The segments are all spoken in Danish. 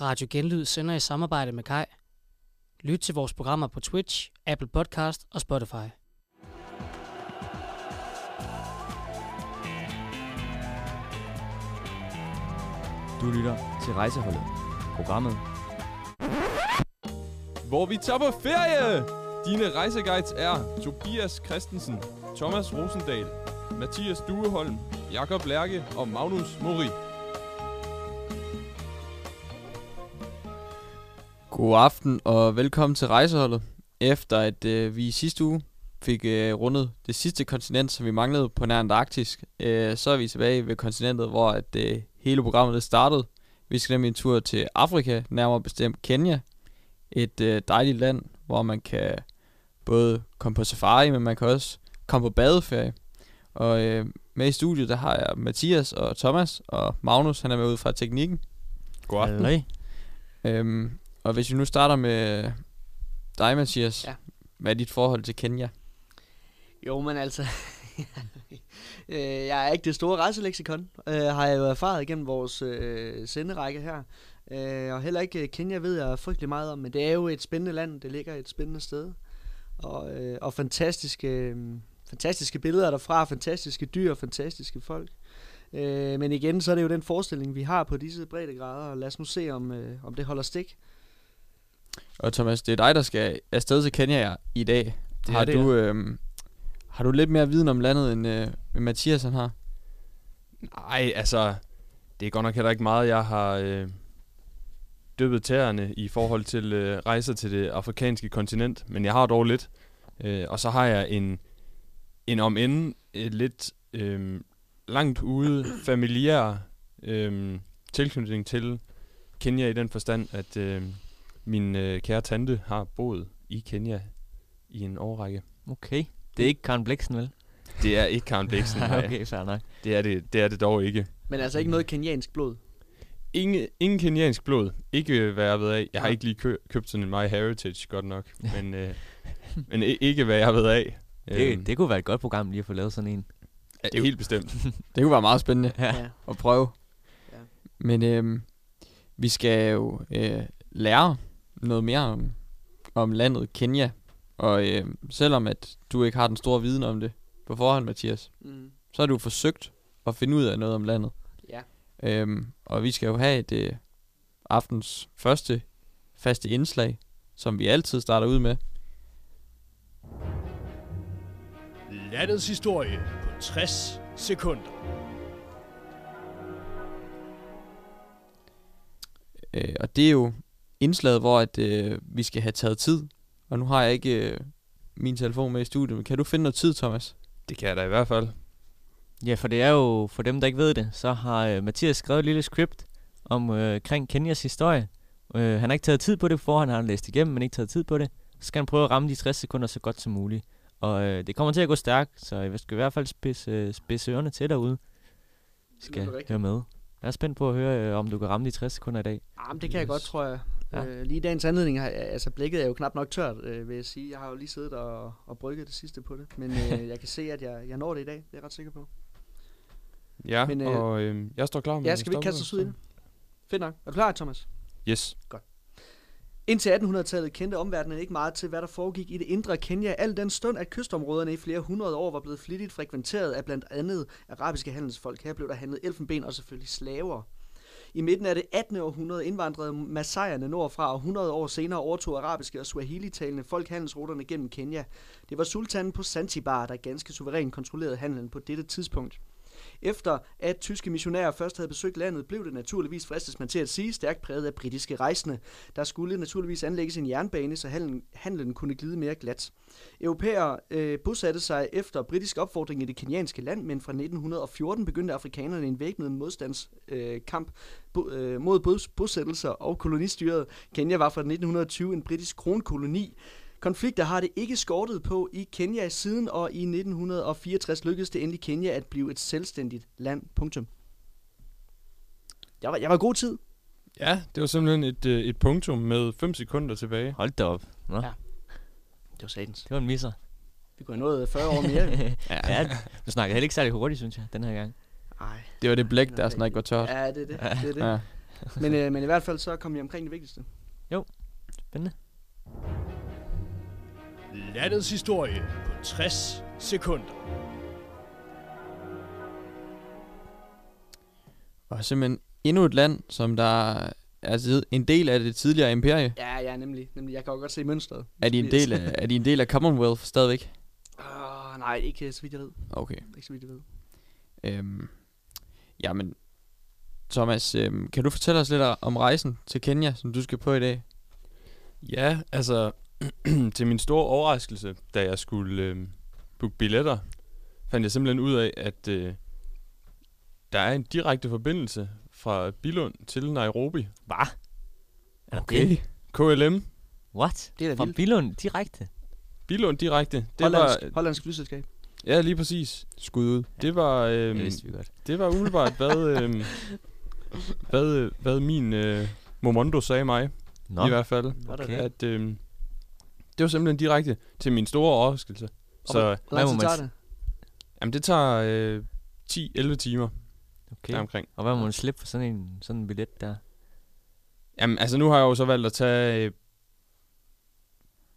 Radio Genlyd sender i samarbejde med Kai. Lyt til vores programmer på Twitch, Apple Podcast og Spotify. Du lytter til Rejseholdet. Programmet hvor vi tager på ferie. Dine rejseguides er Tobias Christensen, Thomas Rosendal, Mathias Dueholm, Jakob Lærke og Magnus Mori. God aften og velkommen til rejseholdet. Efter at øh, vi i sidste uge fik øh, rundet det sidste kontinent, som vi manglede på nær Antarktis, øh, så er vi tilbage ved kontinentet, hvor at, øh, hele programmet startede. Vi skal nemlig en tur til Afrika, nærmere bestemt Kenya, et øh, dejligt land, hvor man kan både komme på safari, men man kan også komme på badeferie. Og øh, med i studiet, der har jeg Mathias og Thomas, og Magnus, han er med ud fra teknikken. God aften. Hej. Øhm, og hvis vi nu starter med dig, Mathias. Ja. Hvad er dit forhold til Kenya? Jo, men altså, øh, jeg er ikke det store rejseleksikon, øh, har jeg jo erfaret igennem vores øh, senderække her. Øh, og heller ikke Kenya ved jeg frygtelig meget om, men det er jo et spændende land, det ligger et spændende sted. Og, øh, og fantastiske, øh, fantastiske billeder derfra, fantastiske dyr, fantastiske folk. Øh, men igen, så er det jo den forestilling, vi har på disse breddegrader, og lad os nu se, om, øh, om det holder stik. Og Thomas, det er dig, der skal afsted til Kenya i dag. Det har det, du, øh, har du lidt mere viden om landet, end øh, end Mathias han har? Nej, altså, det er godt nok heller ikke meget, jeg har øh, dyppet tæerne i forhold til øh, rejser til det afrikanske kontinent, men jeg har dog lidt. Øh, og så har jeg en, en om end et lidt øh, langt ude familiær øh, tilknytning til Kenya i den forstand, at øh, min øh, kære tante har boet i Kenya i en årrække. Okay. Det er ikke Karen Bliksen, vel? Det er ikke Karen Bliksen, nej. okay, fair nok. Det er det, det er det dog ikke. Men altså ikke noget kenyansk blod. Ingen, ingen keniansk blod. Ikke øh, hvad jeg ved af. Jeg har ikke lige kø- købt sådan en My Heritage, godt nok. men øh, men ikke hvad jeg ved af. Det, Øhm, det kunne være et godt program lige at få lavet sådan en. er helt bestemt. Det kunne være meget spændende Ja. at prøve. Ja. Men øh, vi skal jo øh, lære noget mere om, om landet Kenya. Og øh, selvom at du ikke har den store viden om det på forhånd, Mathias, Mm. så har du forsøgt at finde ud af noget om landet. Ja. Øhm, og vi skal jo have et øh, aftens første faste indslag, som vi altid starter ud med. Landets historie på 60 sekunder. Øh, og det er jo indslaget, hvor at, øh, vi skal have taget tid. Og nu har jeg ikke øh, min telefon med i studiet, men kan du finde noget tid, Thomas? Det kan jeg da i hvert fald. Ja, for det er jo, for dem der ikke ved det, så har øh, Mathias skrevet et lille script om øh, kring Kenyas historie. Øh, han har ikke taget tid på det for, han har læst igennem, men ikke taget tid på det. Så skal han prøve at ramme de 60 sekunder så godt som muligt. Og øh, det kommer til at gå stærkt, så jeg skal i hvert fald spidse, øh, spidse ørerne til derude. Skal høre med. Jeg er spændt på at høre, øh, om du kan ramme de 60 sekunder i dag. Ah, men det kan jeg godt, tror jeg. Ja. Øh, lige i dagens anledning, har, altså blikket er jo knap nok tørt, øh, vil jeg sige. Jeg har jo lige siddet og, og brygget det sidste på det. Men øh, jeg kan se, at jeg, jeg når det i dag. Det er jeg ret sikker på. Ja, Men, øh, og øh, jeg står klar med Ja, skal vi ikke kaste os ud i det? Fedt nok. Er du klar, Thomas? Yes. Indtil 1800-tallet kendte omverdenen ikke meget til, hvad der foregik i det indre Kenya, al den stund, at kystområderne i flere hundrede år var blevet flittigt frekventeret af blandt andet arabiske handelsfolk. Her blev der handlet elfenben og selvfølgelig slaver. I midten af det 18. århundrede indvandrede masaierne nordfra, og 100 år senere overtog arabiske og swahili-talende folk handelsruterne gennem Kenya. Det var sultanen på Zanzibar, der ganske suverænt kontrollerede handelen på dette tidspunkt. Efter at tyske missionærer først havde besøgt landet, blev det naturligvis fristes man til at sige stærkt præget af britiske rejsende. Der skulle naturligvis anlægges en jernbane, så handlen, handlen kunne glide mere glat. Europæere øh, bosatte sig efter britisk opfordring i det kenyanske land, men fra 1914 begyndte afrikanerne en væbnet modstandskamp øh, kamp bo, øh, mod bosættelser og kolonistyret. Kenya var fra 1920 en britisk kronkoloni. Konflikter har det ikke skortet på i Kenya siden, og i 1964 lykkedes det endelig Kenya at blive et selvstændigt land. Punktum. Jeg var, jeg var god tid. Ja, det var simpelthen et, øh, et punktum med 5 sekunder tilbage. Hold da op. Nå, Ja. ja. Det var satans. det var en misser. Vi kunne have nået 40 år mere. ja, du snakkede heller ikke særlig hurtigt, synes jeg, den her gang. Ej. Det var det blæk, der sådan ikke var tørt. Ja, det er det. det, er det. Ja. men, øh, men i hvert fald så kom vi omkring det vigtigste. Spændende. Landets historie på 60 sekunder. Og simpelthen endnu et land, som der er en del af det tidligere imperie. Ja, ja, nemlig. nemlig. Jeg kan jo godt se mønstret. Er de en del af, er de en del af Commonwealth stadigvæk? Uh, nej, ikke så vidt jeg ved. Okay. Ikke så vidt jeg ved. Øhm, jamen, Thomas, øhm, kan du fortælle os lidt om rejsen til Kenya, som du skal på i dag? Ja, altså til min store overraskelse, da jeg skulle øh, booke billetter, fandt jeg simpelthen ud af, at øh, der er en direkte forbindelse fra Bilund til Nairobi. Hvad? Er okay. det? KLM, What? Det er da Fra vildt. Bilund direkte? Bilund direkte. Det Hollandsk, var, hollandsk flyselskab. ja, lige præcis. Skud ud. Det var, Det øh, vidste vi godt. det var umiddelbart, hvad, øh, hvad, øh, hvad min øh, Momondo sagde mig, Nå, i hvert fald. okay. At, øh, det var simpelthen direkte til min store overraskelse. Så Hvor Hvad lang tid man tager det? jamen, det tager øh, 10-11 timer okay. deromkring. Og hvad må man slippe for sådan en, sådan en billet der? Jamen, altså nu har jeg jo så valgt at tage øh,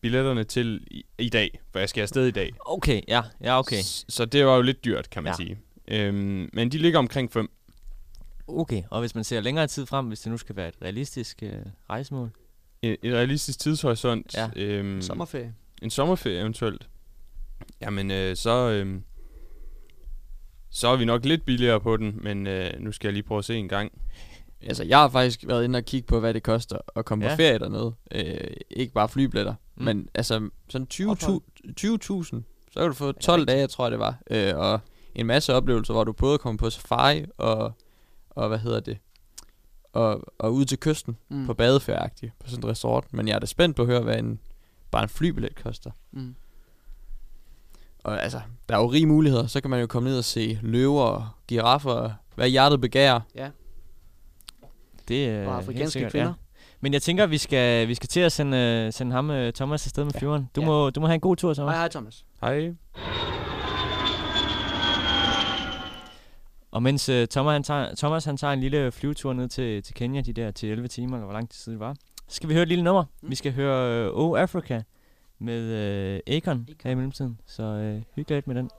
billetterne til i, i dag, for jeg skal afsted i dag. Okay, ja, ja okay. S- så det var jo lidt dyrt, kan man ja. sige. Øhm, men de ligger omkring 5. Okay, og hvis man ser længere tid frem, hvis det nu skal være et realistisk øh, rejsemål? Et realistisk tidshorisont. Ja. Øhm, Sommerferie. en sommerferie eventuelt. Jamen, øh, så, øh, så er vi nok lidt billigere på den, men øh, nu skal jeg lige prøve at se en gang. Altså, jeg har faktisk været inde og kigge på, hvad det koster at komme Ja. på ferie dernede. Øh, ikke bare flybilletter, Mm. men altså sådan 20.000, Ophold. 20.000, så kan du få 12 dage, tror jeg det var. Øh, og en masse oplevelser, hvor du både kommer på safari og, og hvad hedder det, og, og ud til kysten Mm. på badeferieagtigt på sådan en resort. Men jeg er da spændt på at høre, hvad en, bare en flybillet koster. Mm. Og altså, der er jo rige muligheder. Så kan man jo komme ned og se løver og giraffer, og hvad hjertet begærer. Ja. Det er Og afrikanske sikkert, kvinder. Ja. Men jeg tænker, vi skal, vi skal til at sende, øh, sende ham, øh, Thomas, afsted med Ja. flyveren. Du, Ja. må, du må have en god tur, Thomas. Hej, hej Thomas. Hej. Og mens uh, Thomas, han tager, Thomas han tager en lille flyvetur ned til, til Kenya, de der til 11 timer, eller hvor lang tid det var, så skal vi høre et lille nummer. Mm. Vi skal høre uh, O Africa med uh, Akon her i mellemtiden. Så uh, hyggeligt med den.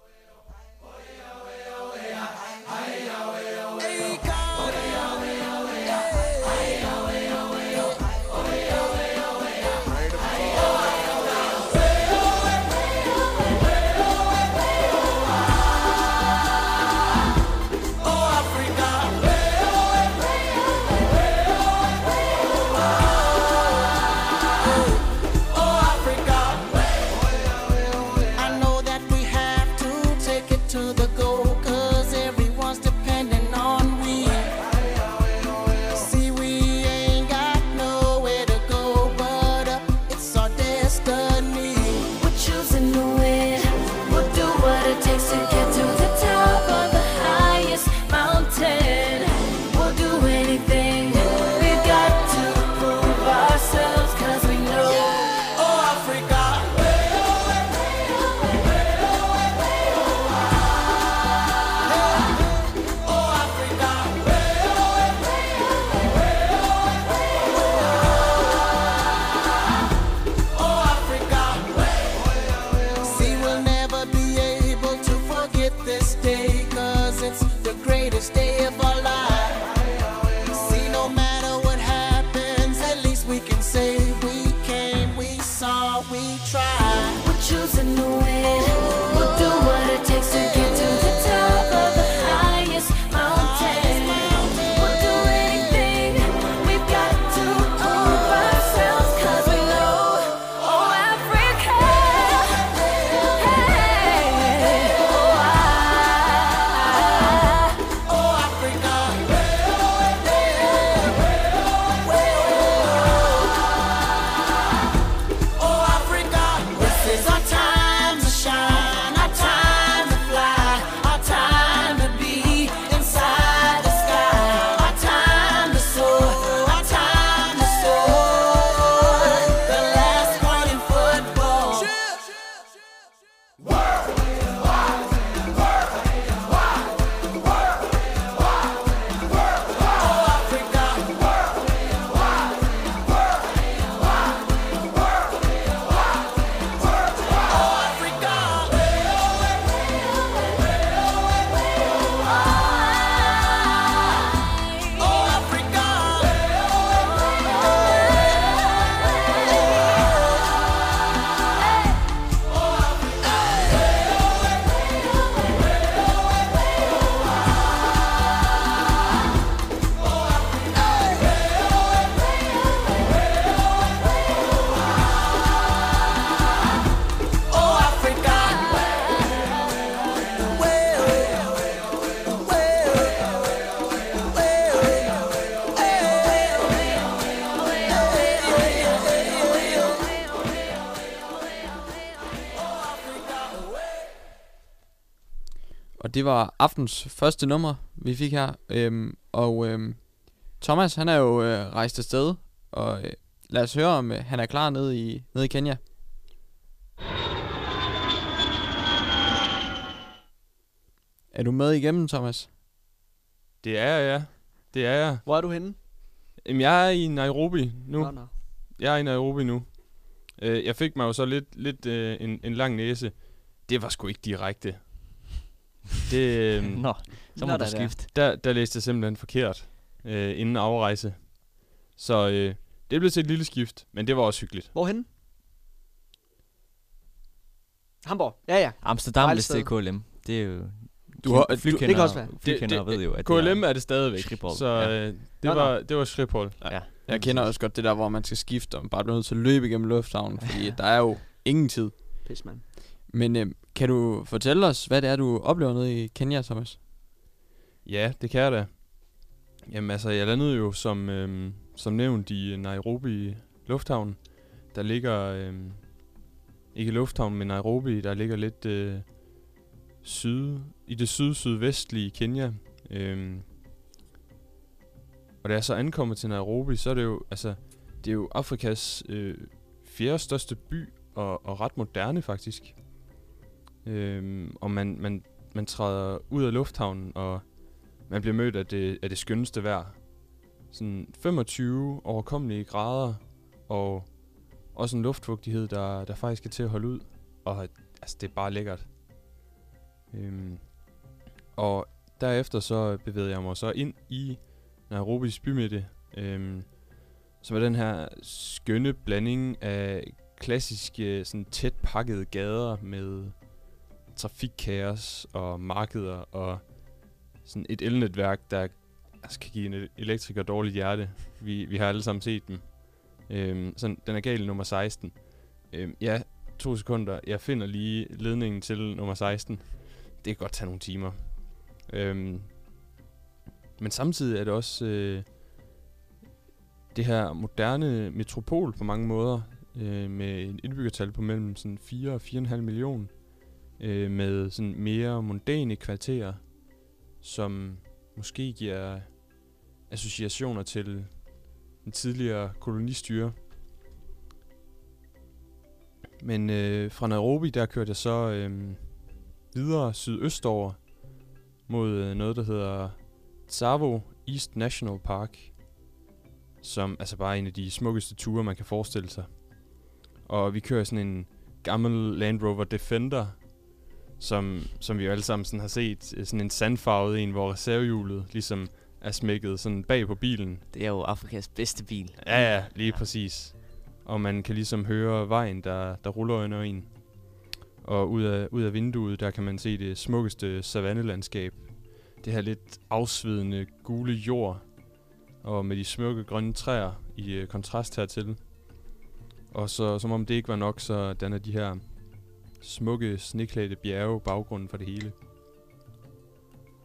Det var aftens første nummer, vi fik her. Øhm, og øhm, Thomas, han er jo øh, rejst afsted, og øh, lad os høre, om øh, han er klar nede i, nede i Kenya. Er du med igennem, Thomas? Det er jeg, ja. Det er jeg. Hvor er du henne? Jamen, jeg er i Nairobi nu. Nå, nå. Jeg er i Nairobi nu. Øh, jeg fik mig jo så lidt, lidt øh, en, en lang næse. Det var sgu ikke direkte. Det, øh, Nå, så må Nå, du skifte. der, der læste jeg simpelthen forkert øh, inden afrejse. Så øh, det blev til et lille skift, men det var også hyggeligt. Hvorhenne? Hamburg. Ja, ja. Amsterdam, hvis det er. KLM. Det er jo... Du har- du- flykendere, det kan også være. Flykendere ved jo, at KLM er det stadigvæk, Schiphol, så ja. øh, det, Nå, nå. var, det var Schiphol. Ja. Jeg kender også godt det der, hvor man skal skifte, og man bare bliver nødt til at løbe igennem lufthavnen, fordi der er jo ingen tid. Pis, mand. Men øh, kan du fortælle os, hvad det er, du oplever nede i Kenya, Thomas? Ja, det kan jeg da. Jamen altså, jeg landede jo som, øh, som nævnt i Nairobi Lufthavn. Der ligger, øh, ikke lufthavn, men Nairobi, der ligger lidt øh, syd, i det syd-sydvestlige Kenya. Øh, og da jeg så ankommer til Nairobi, så er det jo, altså, det er jo Afrikas øh, fjerde største by, og, og ret moderne faktisk. Øhm, og man, man, man træder ud af lufthavnen, og man bliver mødt af det, af det skønneste vejr. Sådan 25 overkommelige grader, og også en luftfugtighed, der, der faktisk er til at holde ud. Og altså, det er bare lækkert. Øhm, og derefter så bevægede jeg mig så ind i Nairobis bymidte, øhm, som er den her skønne blanding af klassiske, sådan tæt pakkede gader med trafikkaos og markeder og sådan et elnetværk, der altså, kan give en elektriker dårligt hjerte. Vi, vi har alle sammen set dem. Øhm, sådan, den er gal nummer 16. Øhm, ja, to sekunder. Jeg finder lige ledningen til nummer 16. Det kan godt tage nogle timer. Øhm, men samtidig er det også øh, det her moderne metropol på mange måder, øh, med et indbyggertal på mellem sådan 4 og 4,5 millioner, øh, med sådan mere mundane kvarterer, som måske giver associationer til en tidligere kolonistyre. Men øh, fra Nairobi, der kørte jeg så øh, videre sydøstover mod øh, noget, der hedder Tsavo East National Park, som altså bare er en af de smukkeste ture, man kan forestille sig. Og vi kører sådan en gammel Land Rover Defender, som, som vi jo alle sammen sådan har set, øh, sådan en sandfarvet en, hvor reservehjulet ligesom er smækket sådan bag på bilen. Det er jo Afrikas bedste bil. Ja, ja, lige ja. præcis. Og man kan ligesom høre vejen, der, der ruller under en. Og ud af, ud af vinduet, der kan man se det smukkeste savannelandskab. Det her lidt afsvidende gule jord. Og med de smukke grønne træer i øh, kontrast hertil. Og så som om det ikke var nok, så danner de her smukke sneklædte bjerge baggrunden for det hele.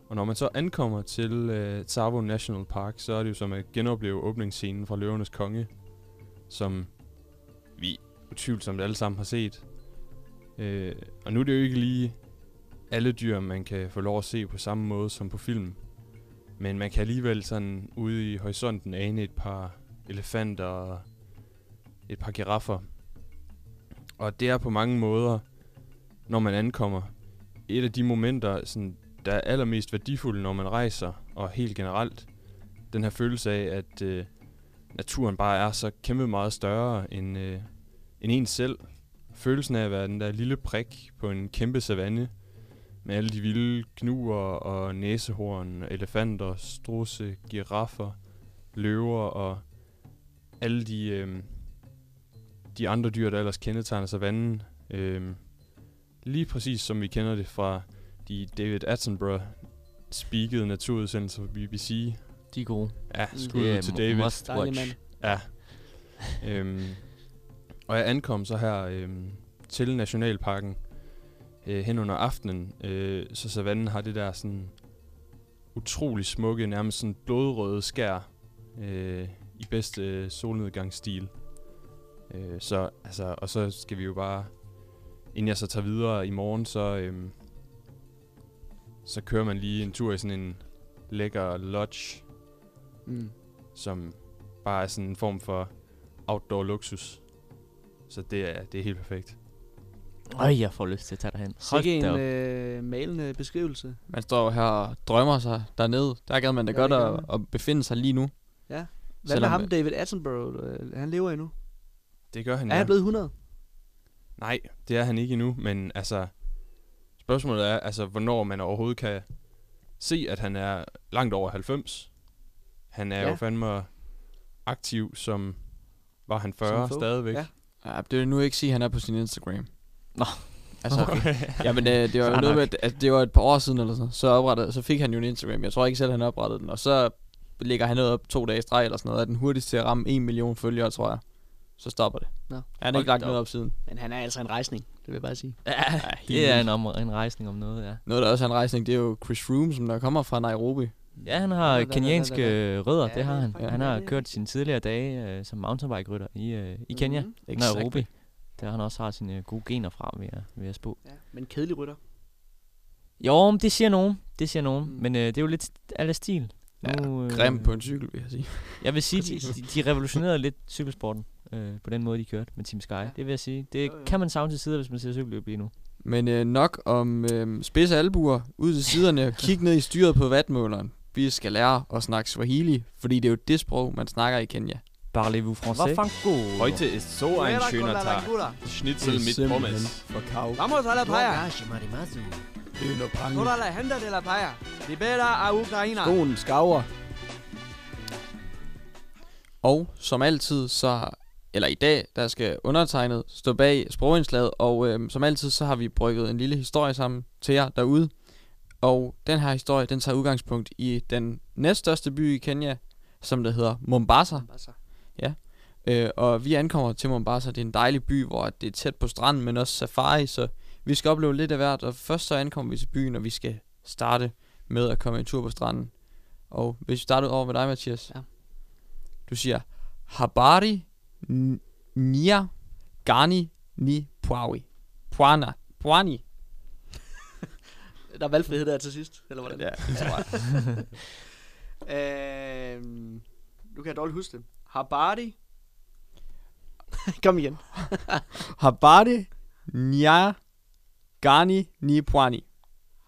Og når man så ankommer til øh, Tsavo National Park, så er det jo som at genopleve åbningsscenen fra Løvernes Konge, som vi utvivlsomt alle sammen har set. Øh, og nu er det jo ikke lige alle dyr, man kan få lov at se på samme måde som på film. Men man kan alligevel sådan ude i horisonten ane et par elefanter og et par giraffer. Og det er på mange måder, når man ankommer, et af de momenter, sådan, der er allermest værdifulde, når man rejser, og helt generelt, den her følelse af, at øh, naturen bare er så kæmpe meget større end, øh, end en selv. Følelsen af at være den der lille prik på en kæmpe savanne, med alle de vilde knuer og næsehorn, elefanter, strusse, giraffer, løver og alle de, øh, de andre dyr, der ellers kendetegner savannen. Øh, lige præcis som vi kender det fra de David Attenborough speakede naturudsendelser på BBC. De er gode. Ja, skud er til David. must watch. mand. Ja. øhm, og jeg ankom så her øhm, til Nationalparken øh, hen under aftenen, øh, så savannen har det der sådan utrolig smukke, nærmest sådan blodrøde skær øh, i bedste øh, solnedgangsstil. Øh, så altså, og så skal vi jo bare, inden jeg så tager videre i morgen, så øhm, så kører man lige en tur i sådan en lækker lodge, Mm. som bare er sådan en form for outdoor luksus. Så det er, det er helt perfekt. Øj, jeg får lyst til at tage derhen. Hold Sikke en op. øh, malende beskrivelse. Man står her og drømmer sig dernede. Der gad man da Ja, godt det gør at, at befinde sig lige nu. Hvad med ham, David Attenborough? Øh, Han lever endnu. Det gør han, Er ja. han blevet 100? Nej, det er han ikke endnu, men altså... Spørgsmålet er, altså, hvornår man overhovedet kan se, at han er langt over 90. Han er ja. Ja. jo fandme aktiv, som var han 40 Som få. stadigvæk. Ja. Ja, det vil nu ikke sige, at han er på sin Instagram. Nå. Altså, okay. jamen, øh, det var jo noget med, at det var et par år siden eller sådan, så, oprettede, så fik han jo en Instagram. Jeg tror ikke selv, han oprettede den. Og så lægger han noget op to dage i streg eller sådan noget. Er den hurtigst til at ramme en million følgere, tror jeg. Så stopper det. Nå. Han har ikke lagt noget op. siden. Men han er altså en rejsning, det vil jeg bare sige. Ja, det er en, om, en rejsning om noget, ja. Noget, der også er en rejsning, det er jo Chris Froome, som der kommer fra Nairobi. Ja, han har da, kenyanske rødder, Ja, det har han. faktisk- Han ja, har kørt sine tidligere dage øh, som mountainbike-rytter i, øh, i Kenya, Mhm. Nairobi. Der han også har sine øh, gode gener fra, vil jeg, vil jeg spå. Ja, men kedelig rytter. Jo, men det siger nogen. Det siger nogen. Mm. Men øh, det er jo lidt alle stil. Ja, Nu, øh, Grim på en cykel, vil jeg sige. Jeg vil sige, de, de revolutionerede lidt cykelsporten øh, på den måde, de kørte med Team Sky. Ja. Det vil jeg sige. Det Jo, jo. kan man savne til sider, hvis man ser cykelløb lige nu. Men øh, nok om øh, spidse albuer ud til siderne og kig ned i styret på vatmåleren. Vi skal lære at snakke Swahili, fordi det er jo det sprog, man snakker i Kenya. Parlez-vous français? Heute ist so ein schöner Tag. Schnitzel mit Pommes. Vamos a la playa. Toda la gente de la playa. Libera a Ukraina. Skoen skaver. Og som altid, så eller i dag, der skal undertegnet stå bag sprogindslaget, og øhm, som altid, så har vi brygget en lille historie sammen til jer derude. Og den her historie, den tager udgangspunkt i den næststørste by i Kenya, som der hedder Mombasa. Øh, og vi ankommer til Mombasa. Det er en dejlig by, hvor det er tæt på stranden, men også safari, så vi skal opleve lidt af hvert. Og først så ankommer vi til byen, og vi skal starte med at komme en tur på stranden. Og hvis vi starter over med dig, Mathias. Ja. Du siger, Habari Nia Gani Ni Pwawi. Pwana. Pwani. Der er valgfrihed der til sidst, eller hvordan? Ja, det tror jeg. Øhm, du kan jeg dårligt huske det. Habari. Kom igen. Habari Nia Gani Ni Pwani.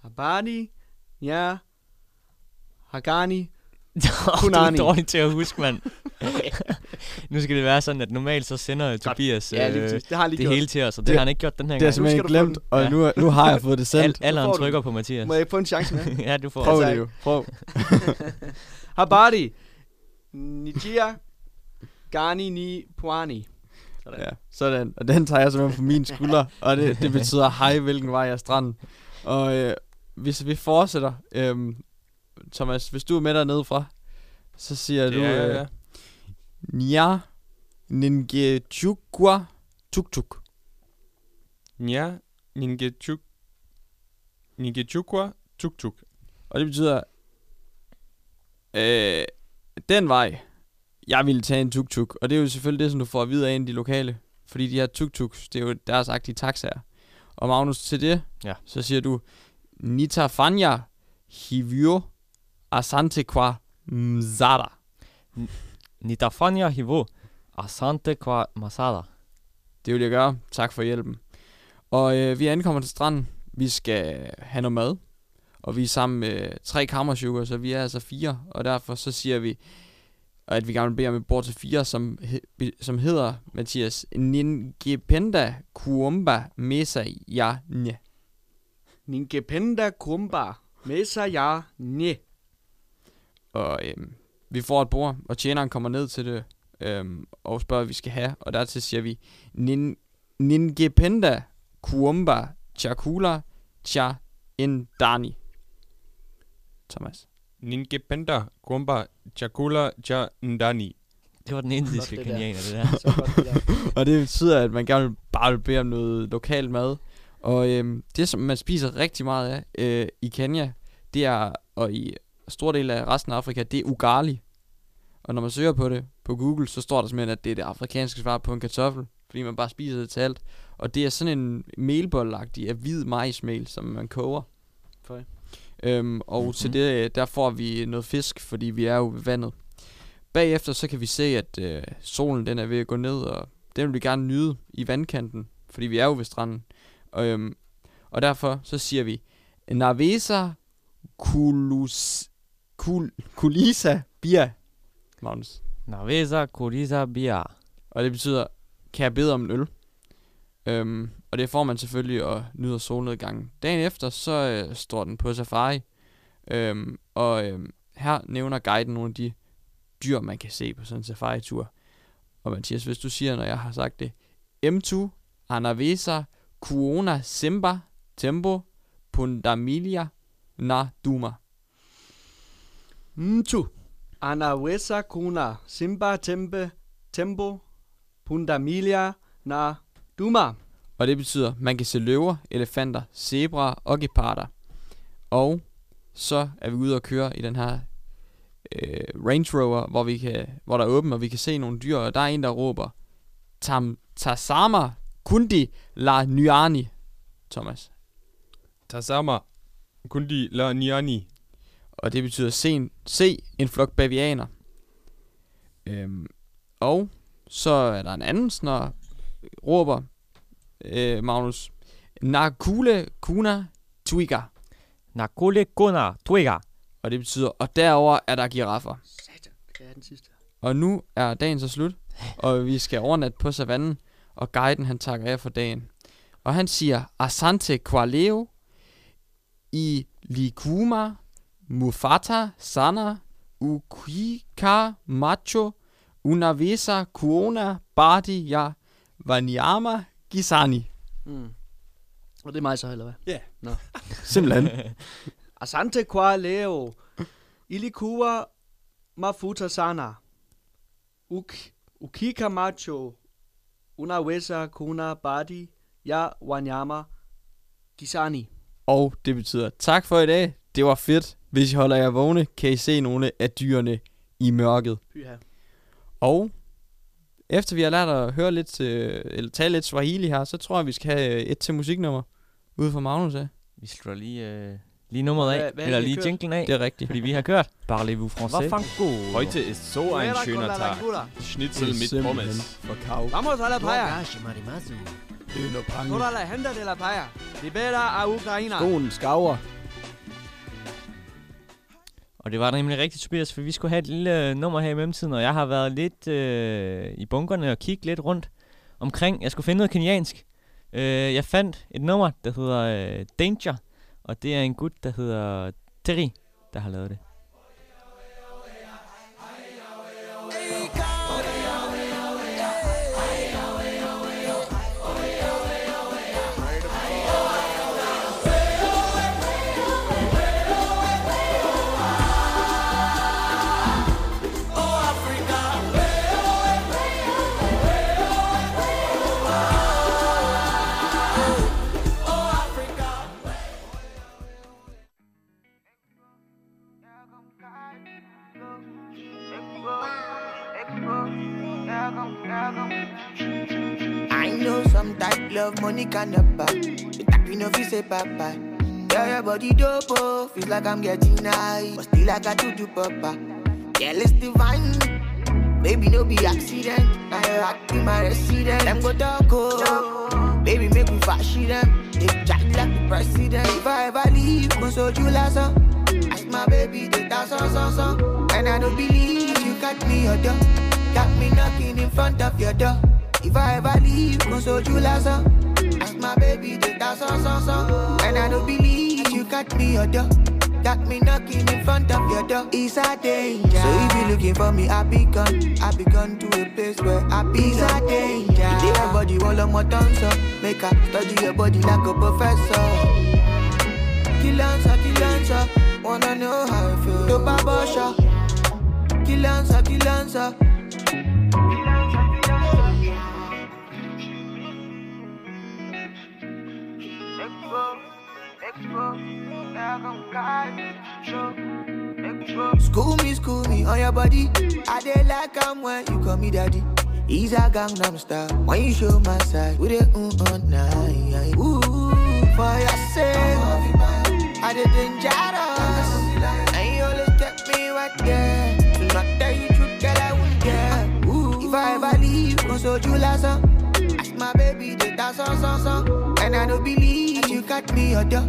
Habari. Ja. Hagani. Du Punani. er dårlig til at huske, mand. nu skal det være sådan, at normalt så sender Tobias Ja, lige øh, præcis. Det har han lige det gjort. hele til os, og det, Det- har han ikke gjort den her Det har jeg gang. simpelthen skal du få glemt, den. og Ja. nu, nu har jeg fået det Al, sendt. alderen får du trykker på Mathias. Må jeg få en chance med? ja, du får Prøv det jo. Prøv. Habari. Nijia. Gani ni Pwani. Sådan. Ja, sådan. Og den tager jeg simpelthen på min skulder, og det, det betyder hej, hvilken vej er stranden. Og øh, hvis vi fortsætter, øh, Thomas, hvis du er med dernede fra, så siger du, Ja, ja, øh, ja. Nya Ningetjukwa Tuk-tuk. Ja, Ningechuk... Ningechukwa tuk-tuk. Og det betyder, øh, den vej, jeg ville tage en tuk-tuk. Og det er jo selvfølgelig det, som du får at vide af en af de lokale. Fordi de her tuk-tuks, det er jo deres agtige taxaer. Og Magnus, til det, Ja. så siger du, Nita Fanya Hivyo Asante Kwa Mzara. Nitafanya hivo. Asante kwa masada. Det vil jeg gøre. Tak for hjælpen. Og øh, vi ankommer til stranden. Vi skal have noget mad. Og vi er sammen med tre kammersugar, så vi er altså fire. Og derfor så siger vi, at vi gerne vil bede om et bord til fire, som, he, som hedder, Mathias, Ningependa Kuomba Mesa Ya Nye. Ningependa Kumba. Mesa ya nye. Og øhm, vi får et bord, og tjeneren kommer ned til det, øhm, og spørger, hvad vi skal have. Og dertil siger vi, Nin, Ningependa Kuomba Chakula Cha Indani. Thomas. Ningependa Gumba Chakula Cha Ndani. Det var den indiske det der. kenianer, det der. Det der. og det betyder, at man gerne vil bare vil bede om noget lokal mad. Og øhm, det, som man spiser rigtig meget af øh, i Kenya, det er, og i stor del af resten af Afrika, det er ugali. Og når man søger på det på Google, så står der simpelthen, at det er det afrikanske svar på en kartoffel, fordi man bare spiser det til alt. Og det er sådan en melbollagtig af hvid majsmel, som man koger. Føj. Øhm, og mm-hmm. til det, øh, der får vi noget fisk, fordi vi er jo ved vandet. Bagefter så kan vi se, at øh, solen den er ved at gå ned, og den vil vi gerne nyde i vandkanten, fordi vi er jo ved stranden. Og, øhm, og derfor så siger vi, Navesa kulus, kul, kulisa bia, Magnus. Navesa Kurisa Bia. Og det betyder, kan jeg bede om en øl? Øhm, og det får man selvfølgelig og nyder solnedgangen. Dagen efter, så øh, står den på safari. Øhm, og øhm, her nævner guiden nogle af de dyr, man kan se på sådan en safari-tur. Og Mathias, hvis du siger, når jeg har sagt det. M2, Anavesa, Kuona, Simba, Tembo, Pundamilia, Na, Duma. Mtu. Anawesa kuna Simba Tempe Tempo Pundamilia na Duma. Og det betyder, man kan se løver, elefanter, zebraer og geparder. Og så er vi ude og køre i den her øh, Range Rover, hvor, vi kan, hvor der er åben, og vi kan se nogle dyr, og der er en, der råber, Tam Tasama Kundi La Nyani, Thomas. Tasama. Kundi la niani. Og det betyder se en, se en flok bavianer. Øhm, og så er der en anden snor, råber øh, Magnus, Nakule Kuna Twiga. Nakule Kuna Twiga. Og det betyder, og derover er der giraffer. Satan, det er den sidste. Og nu er dagen så slut, og vi skal overnatte på savannen, og guiden han takker af for dagen. Og han siger, Asante Qualeo, i Likuma, Mufata, Sana, Ukika, Macho, Unavesa, Kuona, Bardi, ja, Vanyama, Gisani. Mm. Og det er mig så, eller hvad? Ja. Nå. Simpelthen. Asante qua leo. Ilikua mafuta sana. Uk, ukika macho. Unawesa kuna badi. Ya wanyama. Gisani. Og det betyder tak for i dag. Det var fedt. Hvis I holder jer vågne, kan I se nogle af dyrene i mørket. Pyha. Og efter vi har lært at høre lidt, øh, eller tale lidt Swahili her, så tror jeg, vi skal have øh, et til musiknummer ude fra Magnus af. Vi slår lige, øh, lige nummeret af. Hvad- hvad er eller det, vi lige har kørt? jinglen af. Det er rigtigt. Fordi vi har kørt. Parlez-vous français? Fango. Heute ist so ein schöner Tag. Schnitzel mit Pommes. For kav. Vamos a la playa. Toda la gente de la playa. Libera a Ukraina. Skoen skaver. Og det var nemlig rigtigt, Tobias, for vi skulle have et lille øh, nummer her i mellemtiden, og jeg har været lidt øh, i bunkerne og kigge lidt rundt omkring. Jeg skulle finde noget keniansk. Øh, jeg fandt et nummer, der hedder øh, Danger, og det er en gut, der hedder Terry, der har lavet det. Love money can never buy. But I know if you say bye. Yeah, your body dope, oh, feels like I'm getting high. But still I got to do papa. Yeah, it's divine. Baby, no be accident. Now you're acting my resident. Them go talk, oh. Baby, make me fashy them. They chat like the president. If I ever leave, go so you last Ask my baby, they dance on, on, on. And I don't believe you got me your door. Got me knocking in front of your door. If I ever leave, go so you last uh. Ask my baby, they dance on, on, on. And I don't believe you got me your door. Got me knocking in front of your door. It's a danger. So if you're looking for me, I be gone. I be gone to a place where I be. It's a danger. You your body all on my tongue, so make her study your body like a professor. Kill answer, kill answer. Wanna know how I feel. Dope abortion. Kill answer, kill answer. School me, school me on your body. I dey like I'm when you call me daddy. He's a Gangnam star. When you show my side, with it on on night. Ooh, for yourself, I dey dangerous, and you always kept me right there. Do not tell you truth, girl, I won't care. Ooh, if I ever leave, gon' so you last my baby, did that song, song, song. And I don't believe you got me or door.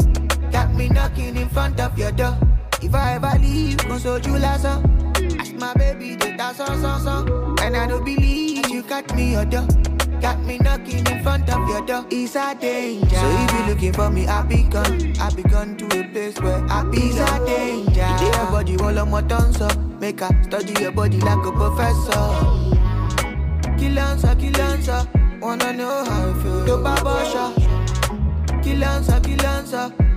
Me knocking in front of your door. If I ever leave, kun soju lásán. Ask my baby, they dance on, son, son. And I don't believe you got me your door. Got me knocking in front of your door. It's a danger. So if you're looking for me, I be gone. I be gone to a place where I be It's a danger. You your body all on my tongue, so make her study your body like a professor. Kill answer, kill answer. Wanna know how I feel. To Babasha. Kill answer, kill answer.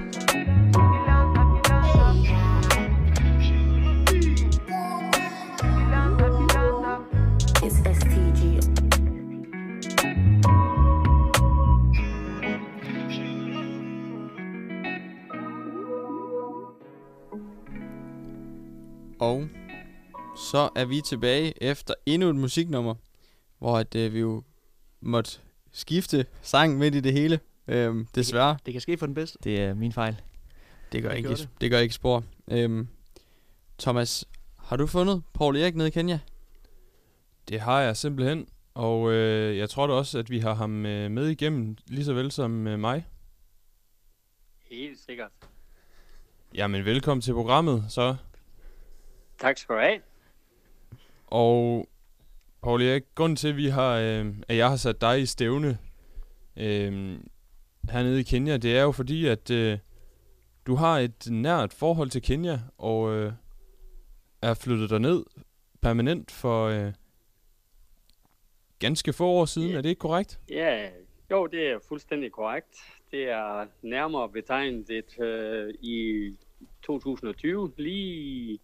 Så er vi tilbage efter endnu et musiknummer, hvor at, øh, vi jo måtte skifte sang midt i det hele. Øhm, desværre. Det kan ske for den bedste. Det er min fejl. Det gør, Det ikke, gør det. det. det gør ikke spor. Øhm, Thomas, har du fundet Paul Erik nede i Kenya? Det har jeg simpelthen, og øh, jeg tror da også, at vi har ham øh, med igennem, lige så vel som øh, mig. Helt sikkert. Jamen, velkommen til programmet, så. Tak skal du have. Og Paul Erik, grunden til, at, vi har, øh, at jeg har sat dig i stævne øh, hernede i Kenya, det er jo fordi, at øh, du har et nært forhold til Kenya, og øh, er flyttet derned permanent for øh, ganske få år siden. Ja. Er det ikke korrekt? Ja, jo, det er fuldstændig korrekt. Det er nærmere betegnet et, øh, i 2020, lige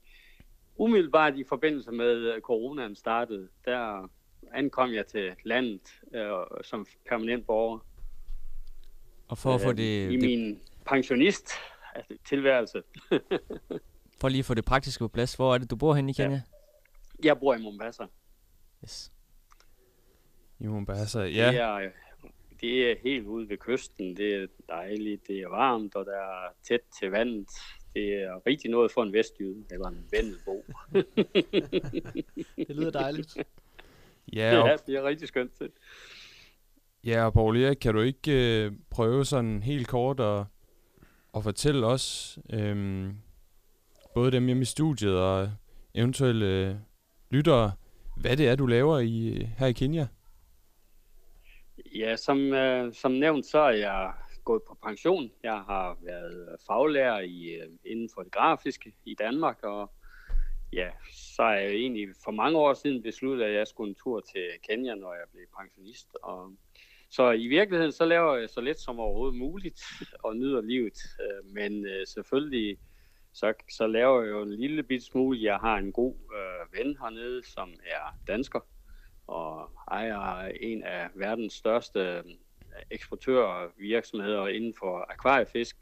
umiddelbart i forbindelse med øh, coronaen startede. Der ankom jeg til landet øh, som permanent borger. Og for at få øh, det, I det min pensionist altså, tilværelse. for lige at få det praktiske på plads, hvor er det, du bor henne i Ja. Kenya? Jeg bor i Mombasa. Yes. I Mombasa, Det, ja. er, øh, det er helt ude ved kysten. Det er dejligt, det er varmt, og der er tæt til vandet. Det er rigtig noget for en vestjyde, eller en vendelbo. Det lyder dejligt. Ja, og, ja, det er rigtig skønt. Det. ja, og Paul Erik, kan du ikke øh, prøve sådan helt kort at, at fortælle os, øh, både dem hjemme i studiet og eventuelle øh, lyttere, hvad det er, du laver i, her i Kenya? Ja, som, øh, som nævnt, så er jeg gået på pension. Jeg har været faglærer i, øh, inden for det grafiske i Danmark, og ja, så er jeg egentlig for mange år siden besluttet, at jeg skulle en tur til Kenya, når jeg blev pensionist. Og, så i virkeligheden, så laver jeg så lidt som overhovedet muligt og nyder livet. Øh, men øh, selvfølgelig, så, så laver jeg jo en lille bit smule. Jeg har en god øh, ven hernede, som er dansker, og ejer en af verdens største øh, eksportørvirksomheder inden for akvariefisk.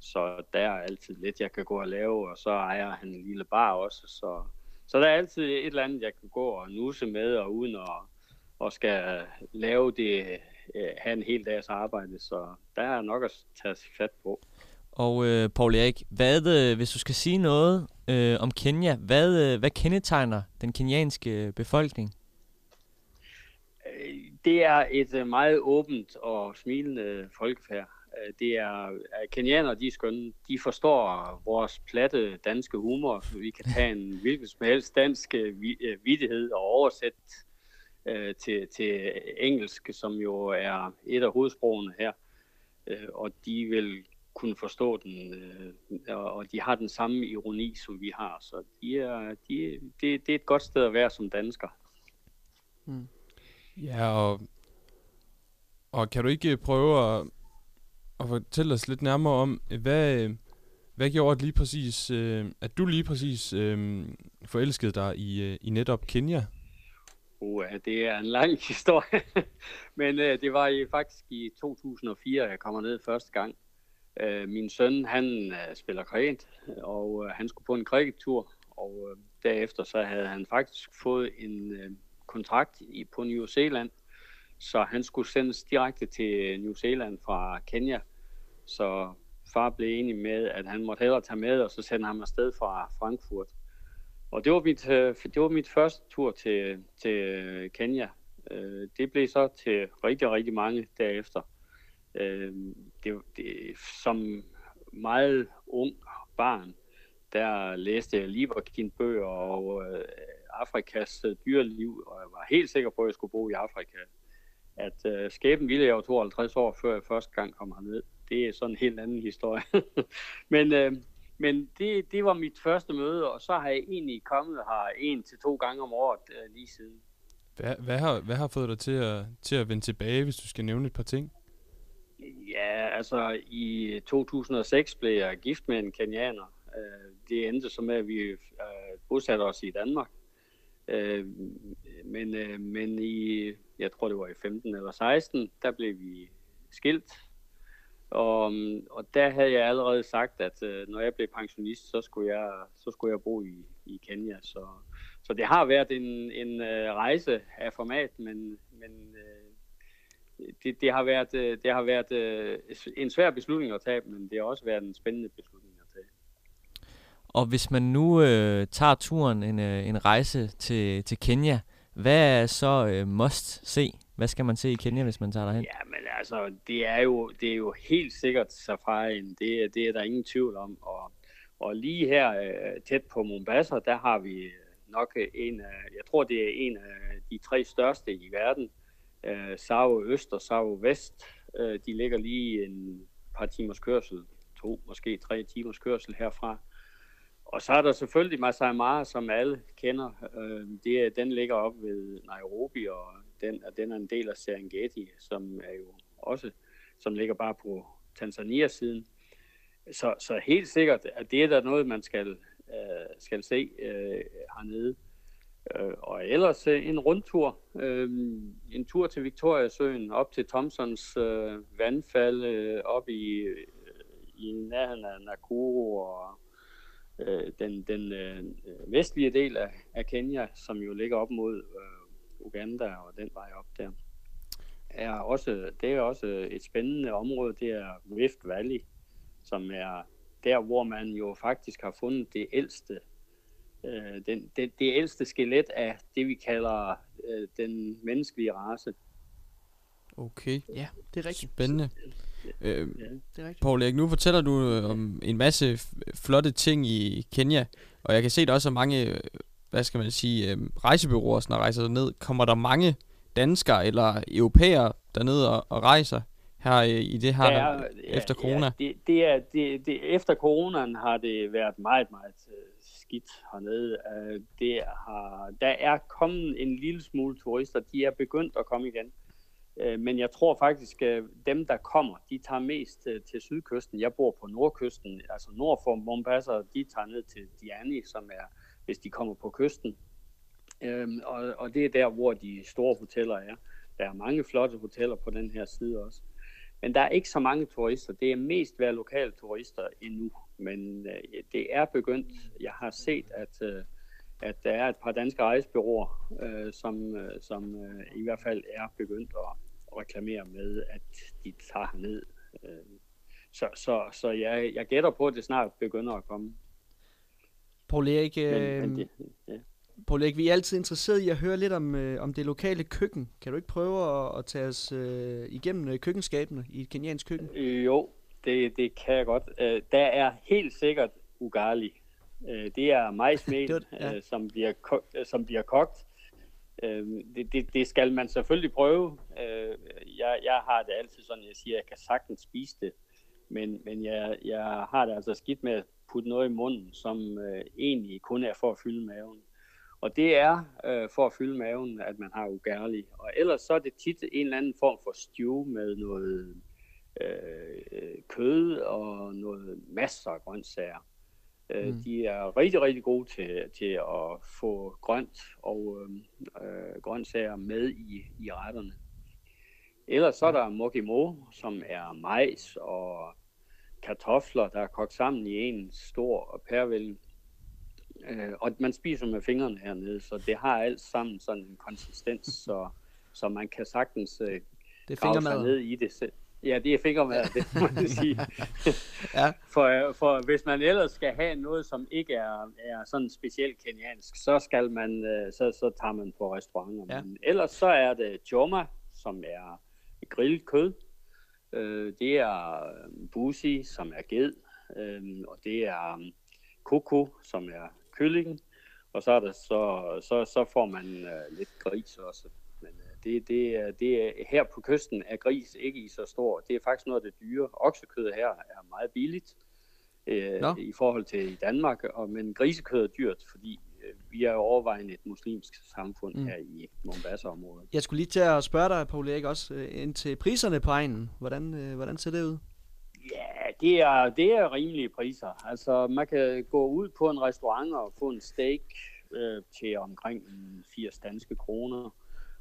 Så der er altid lidt, jeg kan gå og lave, og så ejer han en lille bar også. Så, så der er altid et eller andet, jeg kan gå og nusse med, og uden at og skal lave det, øh, have en hel dags arbejde. Så der er nok at tage fat på. Og øh, Paul Erik, hvad, øh, hvis du skal sige noget øh, om Kenya, hvad, øh, hvad kendetegner den kenyanske øh, befolkning? Det er et øh, meget åbent og smilende folkefærd. Øh, Det er øh, kenianere, de er skønne. De forstår vores platte danske humor. Vi kan tage en hvilken som helst dansk vi- vittighed og oversætte øh, til, til engelsk, som jo er et af hovedsprogene her. Øh, Og de vil kunne forstå den, øh, og og de har den samme ironi, som vi har. Så de er, de, det, det er et godt sted at være som dansker. Ja, og, og kan du ikke prøve at, at fortælle os lidt nærmere om, hvad, hvad gjorde lige præcis, øh, at du lige præcis øh, forelskede dig i, øh, i netop Kenya? Uh, det er en lang historie, men øh, det var i, faktisk i 2004, jeg kommer ned første gang. Øh, min søn, han øh, spiller cricket, og øh, han skulle på en cricket-tur, og øh, derefter så havde han faktisk fået en øh, kontrakt i, på New Zealand, så han skulle sendes direkte til øh, New Zealand fra Kenya. Så far blev enig med, at han måtte hellere tage med, og så sende ham afsted fra Frankfurt. Og det var mit, øh, det var mit første tur til, til øh, Kenya. Det blev så til rigtig, rigtig mange derefter. Det, det, som meget ung barn, der læste jeg Lieberkind-bøger og Afrikas øh, dyreliv, og jeg var helt sikker på, at jeg skulle bo i Afrika. At øh, skæben ville jeg jo 52 år, før jeg første gang kom herned. Det er sådan en helt anden historie. men øh, men det, det var mit første møde, og så har jeg egentlig kommet her en til to gange om året øh, lige siden. Hvad, hvad, har, hvad har fået dig til at, til at vende tilbage, hvis du skal nævne et par ting? Ja, altså i 2006 blev jeg gift med en kenianer. Øh, Det endte så med, at vi øh, bosatte os i Danmark. Øh, Men, øh, men i, jeg tror det var i 15 eller 16, der blev vi skilt. Og, og der havde jeg allerede sagt, at øh, når jeg blev pensionist, så skulle jeg, så skulle jeg bo i, i Kenya. Så, så det har været en, en øh, rejse af format, men, men øh, det, det har været, øh, det har været øh, en svær beslutning at tage, men det har også været en spændende beslutning. Og hvis man nu øh, tager turen, en, øh, en rejse til, til Kenya, hvad er så øh, must se? Hvad skal man se i Kenya, hvis man tager derhen? Ja, men altså, det er jo, det er jo helt sikkert safarien. Det, det er der ingen tvivl om. Og, og lige her øh, tæt på Mombasa, der har vi øh, nok øh, en af, jeg tror det er en af de tre største i verden. Øh, Sao Øst og Sao Vest, øh, de ligger lige en par timers kørsel, to, måske tre timers kørsel herfra. Og så er der selvfølgelig Masai Mara, som alle kender. Øh, det, den ligger op ved Nairobi, og den, og den er en del af Serengeti, som er jo også, som ligger bare på Tanzanias siden. Så, så helt sikkert, at det er der noget, man skal, øh, skal se øh, hernede. Øh, og ellers øh, en rundtur. Øh, en tur til Victoriasøen, op til Thompsons øh, vandfald, øh, op i, øh, i nærheden af Nakuru og øh, den, den øh, vestlige del af, af Kenya, som jo ligger op mod øh, Uganda og den vej op der, er også, det er også et spændende område. Det er Rift Valley, som er der, hvor man jo faktisk har fundet det ældste, øh, den, det, det ældste skelet af det, vi kalder øh, den menneskelige race. Okay, Ja, det er rigtigt. spændende. Øh, Ja. Det er rigtigt. Paul Erik, nu fortæller du øh, om en masse flotte ting i Kenya, og jeg kan se, der også er mange, øh, hvad skal man sige, øh, rejsebyråer, når rejser ned. Kommer der mange danskere eller europæere dernede og, og rejser her øh, i det her Der der, er- efter corona? Ja, det, det er, det, det, efter coronaen har det været meget, meget øh, skidt hernede. Øh, det har, der er kommet en lille smule turister. De er begyndt at komme igen. Øh, men jeg tror faktisk, at dem, der kommer, de tager mest øh, til sydkysten. Jeg bor på nordkysten, altså nord for Mombasa, og de tager ned til Diani, som er, hvis de kommer på kysten. Øhm, og, og det er der, hvor de store hoteller er. Der er mange flotte hoteller på den her side også. Men der er ikke så mange turister. Det er mest været lokale turister endnu. Men det er begyndt. Jeg har set, at, at der er et par danske rejsebyråer, øh, som, øh, som øh, i hvert fald er begyndt at reklamere med, at de tager ned. Øh, så så, så jeg, jeg gætter på, at det snart begynder at komme. Paul Erik, Men, men det, ja. Paul Erik, vi er altid interesseret i at høre lidt om, øh, om det lokale køkken. Kan du ikke prøve at, at tage os øh, igennem øh, køkkenskabene i et keniansk køkken? Jo, det, det kan jeg godt. Øh, der er helt sikkert ugali. Øh, det er majsmel, Det var- ja. øh, som, bliver ko- som bliver kogt. Øh, det, det, det skal man selvfølgelig prøve. Øh, jeg, jeg har det altid sådan, jeg siger, at jeg kan sagtens spise det. Men, men jeg, jeg har det altså skidt med at putte noget i munden, som øh, egentlig kun er for at fylde maven. Og det er øh, for at fylde maven, at man har ugali. Og ellers så er det tit en eller anden form for stew med noget øh, øh kød og noget masser af grøntsager. Øh, Mm. De er rigtig, rigtig gode til, til at få grønt og øh, grøntsager med i, i retterne. Ellers så er der mokimo, som er majs og kartofler, der er kogt sammen i en stor pærevælling. Øh, og man spiser med fingrene hernede, så det har alt sammen sådan en konsistens, så, så man kan sagtens øh, Det grave sig ned i det selv. Ja, det er fingermad, det må man sige. Ja. for, for hvis man ellers skal have noget, som ikke er, er sådan specielt keniansk, så skal man, øh, så, så tager man på restauranter. Ja. Men ellers så er det choma, som er grillet kød. Øh, det er øh, busi, som er ged. Og det er koko, som er kylling. Og så, er der så, så, så får man lidt gris også. Det, det, er, det er, her på kysten er gris ikke i så stor. Det er faktisk noget af det dyre. Oksekød her er meget billigt øh, i forhold til i Danmark. Og, men grisekød er dyrt, fordi øh, vi er jo overvejende et muslimsk samfund Mm. mm. her i Mombasa-området. Jeg skulle lige til at spørge dig, Paul Erik, også øh, ind til priserne på egnen. Hvordan, øh, hvordan ser det ud? Ja, det er, det er rimelige priser. Altså, man kan gå ud på en restaurant og få en steak øh, til omkring 80 danske kroner.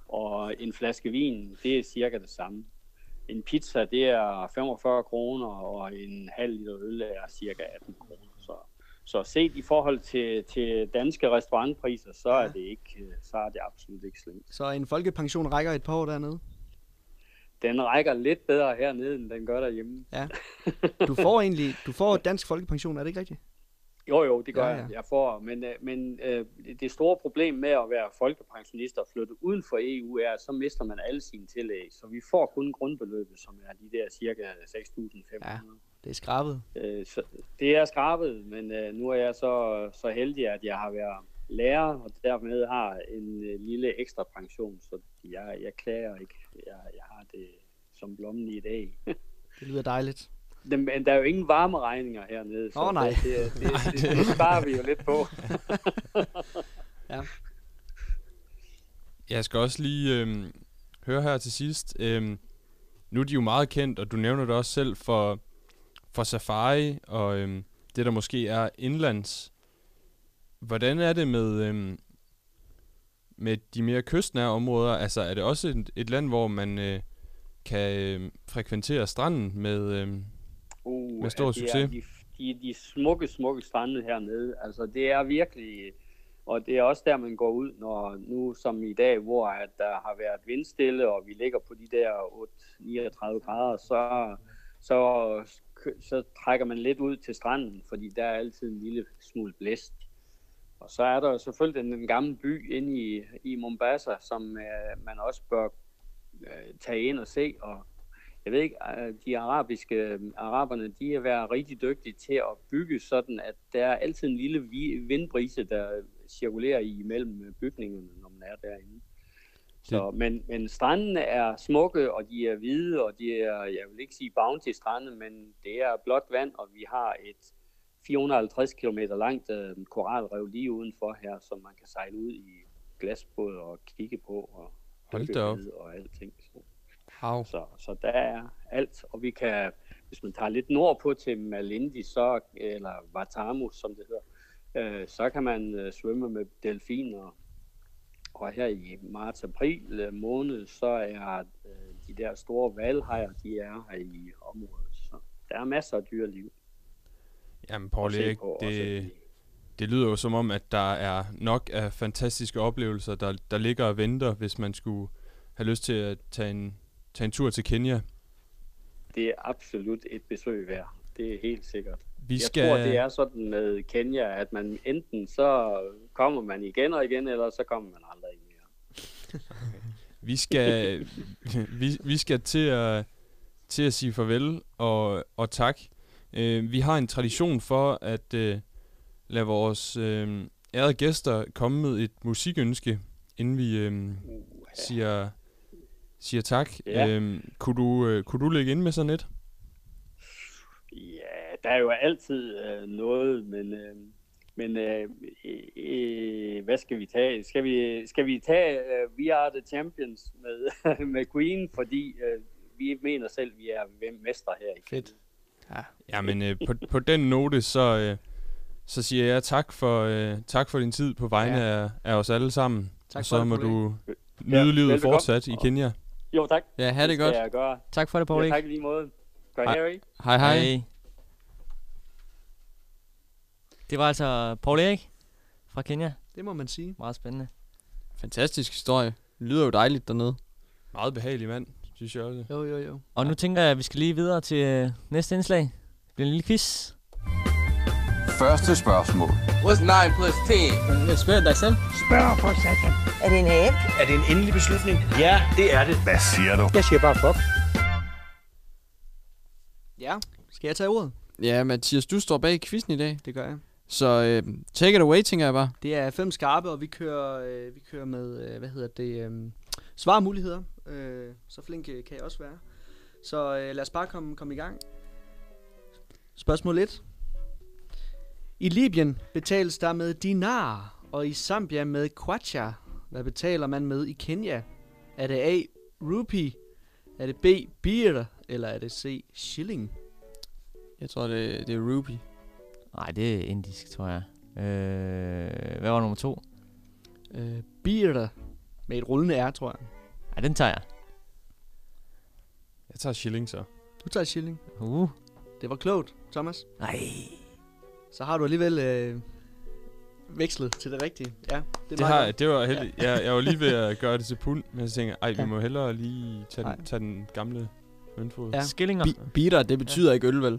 Og en flaske vin, det er cirka det samme. En pizza, det er 45 kroner, og en halv liter øl er cirka 18 kroner. Så, så set i forhold til, til danske restaurantpriser, så er det ikke, så er det absolut ikke slemt. Så en folkepension rækker et par år dernede? Den rækker lidt bedre hernede, end den gør derhjemme. Ja. Du får egentlig du får dansk folkepension, er det ikke rigtigt? Jo, jo, det gør Ja, ja, jeg. Jeg får, men, øh, men øh, det store problem med at være folkepensionist og flytte uden for EU er, at så mister man alle sine tillæg. Så vi får kun grundbeløbet, som er de der cirka 6.500. Ja. Det er skrabet. Øh, så det er skrabet, men øh, nu er jeg så, så heldig, at jeg har været lærer, og dermed har en øh, lille ekstra pension, så jeg, jeg klager ikke. Jeg, jeg har det som blommen i dag. Det lyder dejligt. Men der er jo ingen varmeregninger hernede, så Åh, nej. det, det, det, det, det sparer vi jo lidt på. Jeg skal også lige øhm, høre her til sidst. Øhm, nu er de jo meget kendt, og du nævner det også selv for, for safari, og øhm, det der måske er indlands. Hvordan er det med, øhm, med de mere kystnære områder? Altså er det også et, et land, hvor man øh, kan øh, frekventere stranden med, øh, Uh, med stor succes? Det er de, de, de smukke, smukke strande hernede. Altså, det er virkelig... Og det er også der, man går ud, når nu som i dag, hvor at der har været vindstille, og vi ligger på de der 8-39 grader, så, så, så trækker man lidt ud til stranden, fordi der er altid en lille smule blæst. Og så er der selvfølgelig den, den gamle by inde i, i Mombasa, som øh, man også bør øh, tage ind og se. Og jeg ved ikke, øh, de arabiske øh, araberne, de er været rigtig dygtige til at bygge sådan, at der er altid en lille vi- vindbrise, der cirkulerer i mellem øh, bygningerne, når man er derinde. Så, men, men strandene er smukke, og de er hvide, og de er, jeg vil ikke sige bounty strande, men det er blåt vand, og vi har et 450 km langt øh, koralrev lige udenfor her, som man kan sejle ud i glasbåd og kigge på og Hold da op. og alting. Så, Wow. så, så der er alt, og vi kan, hvis man tager lidt nordpå til Malindi, så, eller Watamu, som det hedder, øh, så kan man øh, svømme med delfiner. Og her i marts-april øh, måned, så er øh, de der store valhajer, de er her i området. Så der er masser af dyreliv. Jamen, Paul Erik, på det, det lyder jo som om, at der er nok af fantastiske oplevelser, der, der ligger og venter, hvis man skulle have lyst til at tage en, tage en tur til Kenya. Det er absolut et besøg værd. Det er helt sikkert. Vi jeg skal- tror, det er sådan med Kenya, at man enten så kommer man igen og igen, eller så kommer man aldrig mere. Vi skal, vi, vi skal til at, til at sige farvel og, og tak. Uh, vi har en tradition for at uh, lade vores uh, ærede gæster komme med et musikønske, inden vi uh, siger, siger tak. Ja. Uh, kunne, du, uh, kunne du lægge ind med sådan et? Ja, der er jo altid øh, noget, men, øh, men øh, øh, hvad skal vi tage? Skal vi, skal vi tage øh, We Are The Champions med, med Queen, fordi øh, vi mener selv, vi er mestre her i Fedt. Ja. Ja, men øh, på, på den note, så, øh, så siger jeg tak for, øh, tak for din tid på vegne Ja. af, af os alle sammen. Tak og så det, må Paul du Ja, nyde livet velbekomme. fortsat i Kenya. Jo, tak. Ja, ha' det skal godt. Jeg gøre. Tak for det, Paul Ja, tak i lige måde. Gør Hej. Harry. Hej hej. Det var altså Paul Erik fra Kenya. Det må man sige. Meget spændende. Fantastisk historie. Det lyder jo dejligt dernede. Meget behagelig mand. synes jeg også. Jo, jo, jo. Og nu tænker jeg, at vi skal lige videre til øh, næste indslag. Det bliver en lille quiz. Første spørgsmål. What's 9 plus 10? Spørg dig selv. Spørg for satan. Er det en æg? Er det en endelig beslutning? Ja, det er det. Hvad siger du? Jeg siger bare fuck. Ja, skal jeg tage ordet? Ja, Mathias, du står bag quizzen i dag. Det gør jeg. Så øh, take it away, tænker jeg bare. Det er fem skarpe, og vi kører, øh, vi kører med, øh, hvad hedder det, øh, svarmuligheder. Øh, så flink øh, kan jeg også være. Så øh, lad os bare komme, komme i gang. Spørgsmål 1. I Libyen betales der med dinar, og i Zambia med kwacha. Hvad betaler man med i Kenya? Er det A. Rupee? Er det B. Beer? Eller er det C. Shilling? Jeg tror, det, det er Ruby. Nej, det er indisk, tror jeg. Øh, hvad var nummer to? Øh, beer. Med et rullende R, tror jeg. Ej, den tager jeg. Jeg tager shilling så. Du tager shilling. Uh. Det var klogt, Thomas. Nej. Så har du alligevel øh, vekslet til det rigtige. Ja, det, Det, er har, jeg- det var heldigt. Jeg, jeg var lige ved at gøre det til pund, men så tænkte jeg, ej, vi Ja. må hellere lige tage den, tage den gamle møntfod. Ja. Skillinger. Bi- beater, det betyder ikke øl, vel?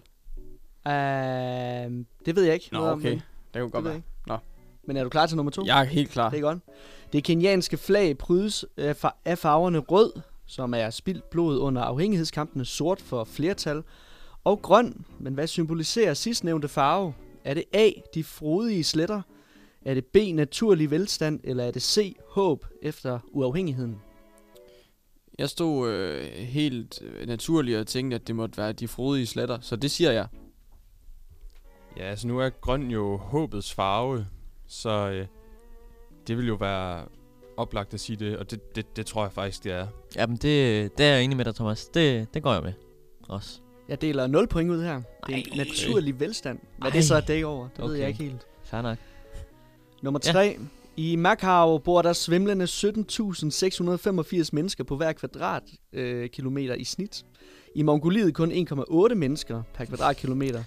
Uh, det ved jeg ikke. Nå, om, okay. men Det kunne Det godt ved være. Nå. Men er du klar til nummer to? Jeg er helt klar. Det er godt. Det kenyanske flag prydes af far- af farverne rød, som er spildt blod under afhængighedskampene, sort for flertal, og grøn. Men hvad symboliserer sidstnævnte farve? Er det A, de frodige sletter? Er det B, naturlig velstand? Eller er det C, håb efter uafhængigheden? Jeg stod øh, helt øh, naturligt og tænkte, at det måtte være de frodige sletter, så det siger jeg. Ja, altså nu er grøn jo håbets farve, så øh, det vil jo være oplagt at sige det, og det, det, det tror jeg faktisk, det er. Jamen, det, det er jeg enig med dig, Thomas. Det, det går jeg med. Også. Jeg deler 0 point ud her. Det er en naturlig velstand. Hvad det så er dæk over, det okay. ved jeg ikke helt. Fair nok. Nummer Ja. 3. I Macau bor der svimlende 17.685 mennesker på hver kvadratkilometer øh, i snit. I Mongoliet kun 1,8 mennesker per kvadratkilometer.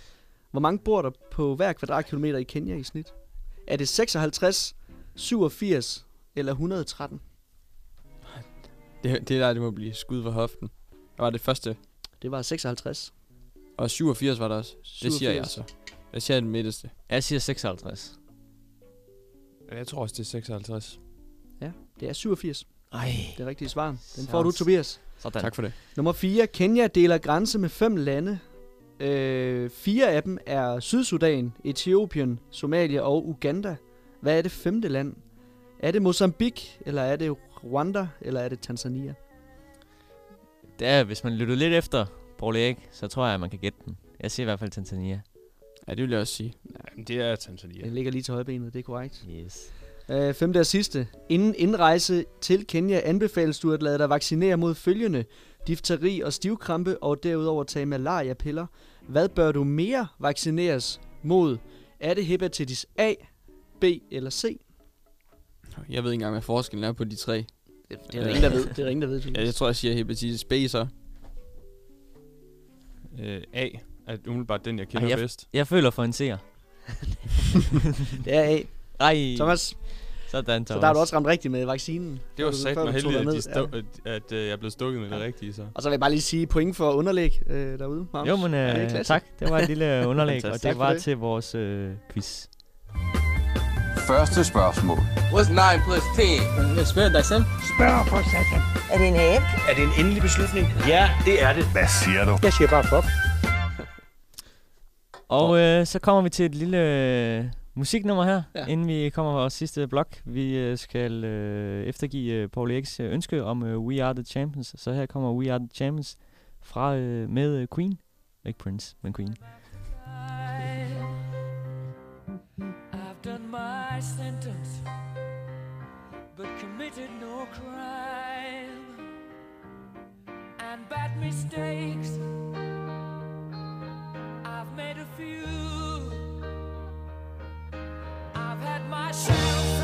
Hvor mange bor der på hver kvadratkilometer i Kenya i snit? Er det 56, 87 eller 113? Det, det der, det må blive skud for hoften. Hvad var det første? Det var 56. Og 87 var der også. Det siger jeg 87. så. Jeg siger den midterste. Jeg siger 56. Jeg tror også, det er 56. Ja, det er 87. Ej. Det er rigtige svar. Den får du, Tobias. Sådan. Tak for det. Nummer 4. Kenya deler grænse med fem lande. Øh, fire af dem er Sydsudan, Etiopien, Somalia og Uganda. Hvad er det femte land? Er det Mozambique, eller er det Rwanda, eller er det Tanzania? Det er, hvis man lytter lidt efter Paul Erik, så tror jeg, at man kan gætte den. Jeg siger i hvert fald Tanzania. Ja, det vil jeg også sige. Jamen, det er Tanzania. Den ligger lige til højbenet, det er korrekt. Yes. Øh, femte og sidste. Inden indrejse til Kenya anbefales du at lade dig vaccinere mod følgende. Difteri og stivkrampe, og derudover tage malaria-piller. Hvad bør du mere vaccineres mod? Er det hepatitis A, B eller C? Jeg ved ikke engang, hvad forskellen er på de tre. Det, det er der ingen, der ved. Det er der ingen, der ved. Ja, jeg tror, jeg siger hepatitis B så. Øh, A er umiddelbart den, jeg kender Ej, jeg, bedst. jeg føler for en seer. Det er A. Ej. Thomas, Sådan, Thomas. så der har du også ramt rigtigt med vaccinen. Det var sat mig heldigt, at, de stå, at, at øh, jeg er blevet stukket med det Ja. rigtige. Så. Og så vil jeg bare lige sige point for underlæg øh, derude. Magnus. Jo, men Ja, det er øh, tak. Det var et lille underlæg, og det var det. til vores øh, quiz. Første spørgsmål. What's 9 plus 10? Spørg dig selv. Spørg for satan. Er det en æg? Er det en endelig beslutning? Ja, det er det. Hvad siger du? Jeg siger bare fuck. Og øh, så kommer vi til et lille øh, musiknummer her, Ja. inden vi kommer på vores sidste blok. Vi øh, skal øh, eftergive øh, Paul Eriks øh, ønske om øh, We Are The Champions. Så her kommer We Are The Champions fra øh, med øh, Queen. Ikke Prince, men Queen. I've done my sentence, but committed no crime and bad mistakes. I've made a few. I've had my share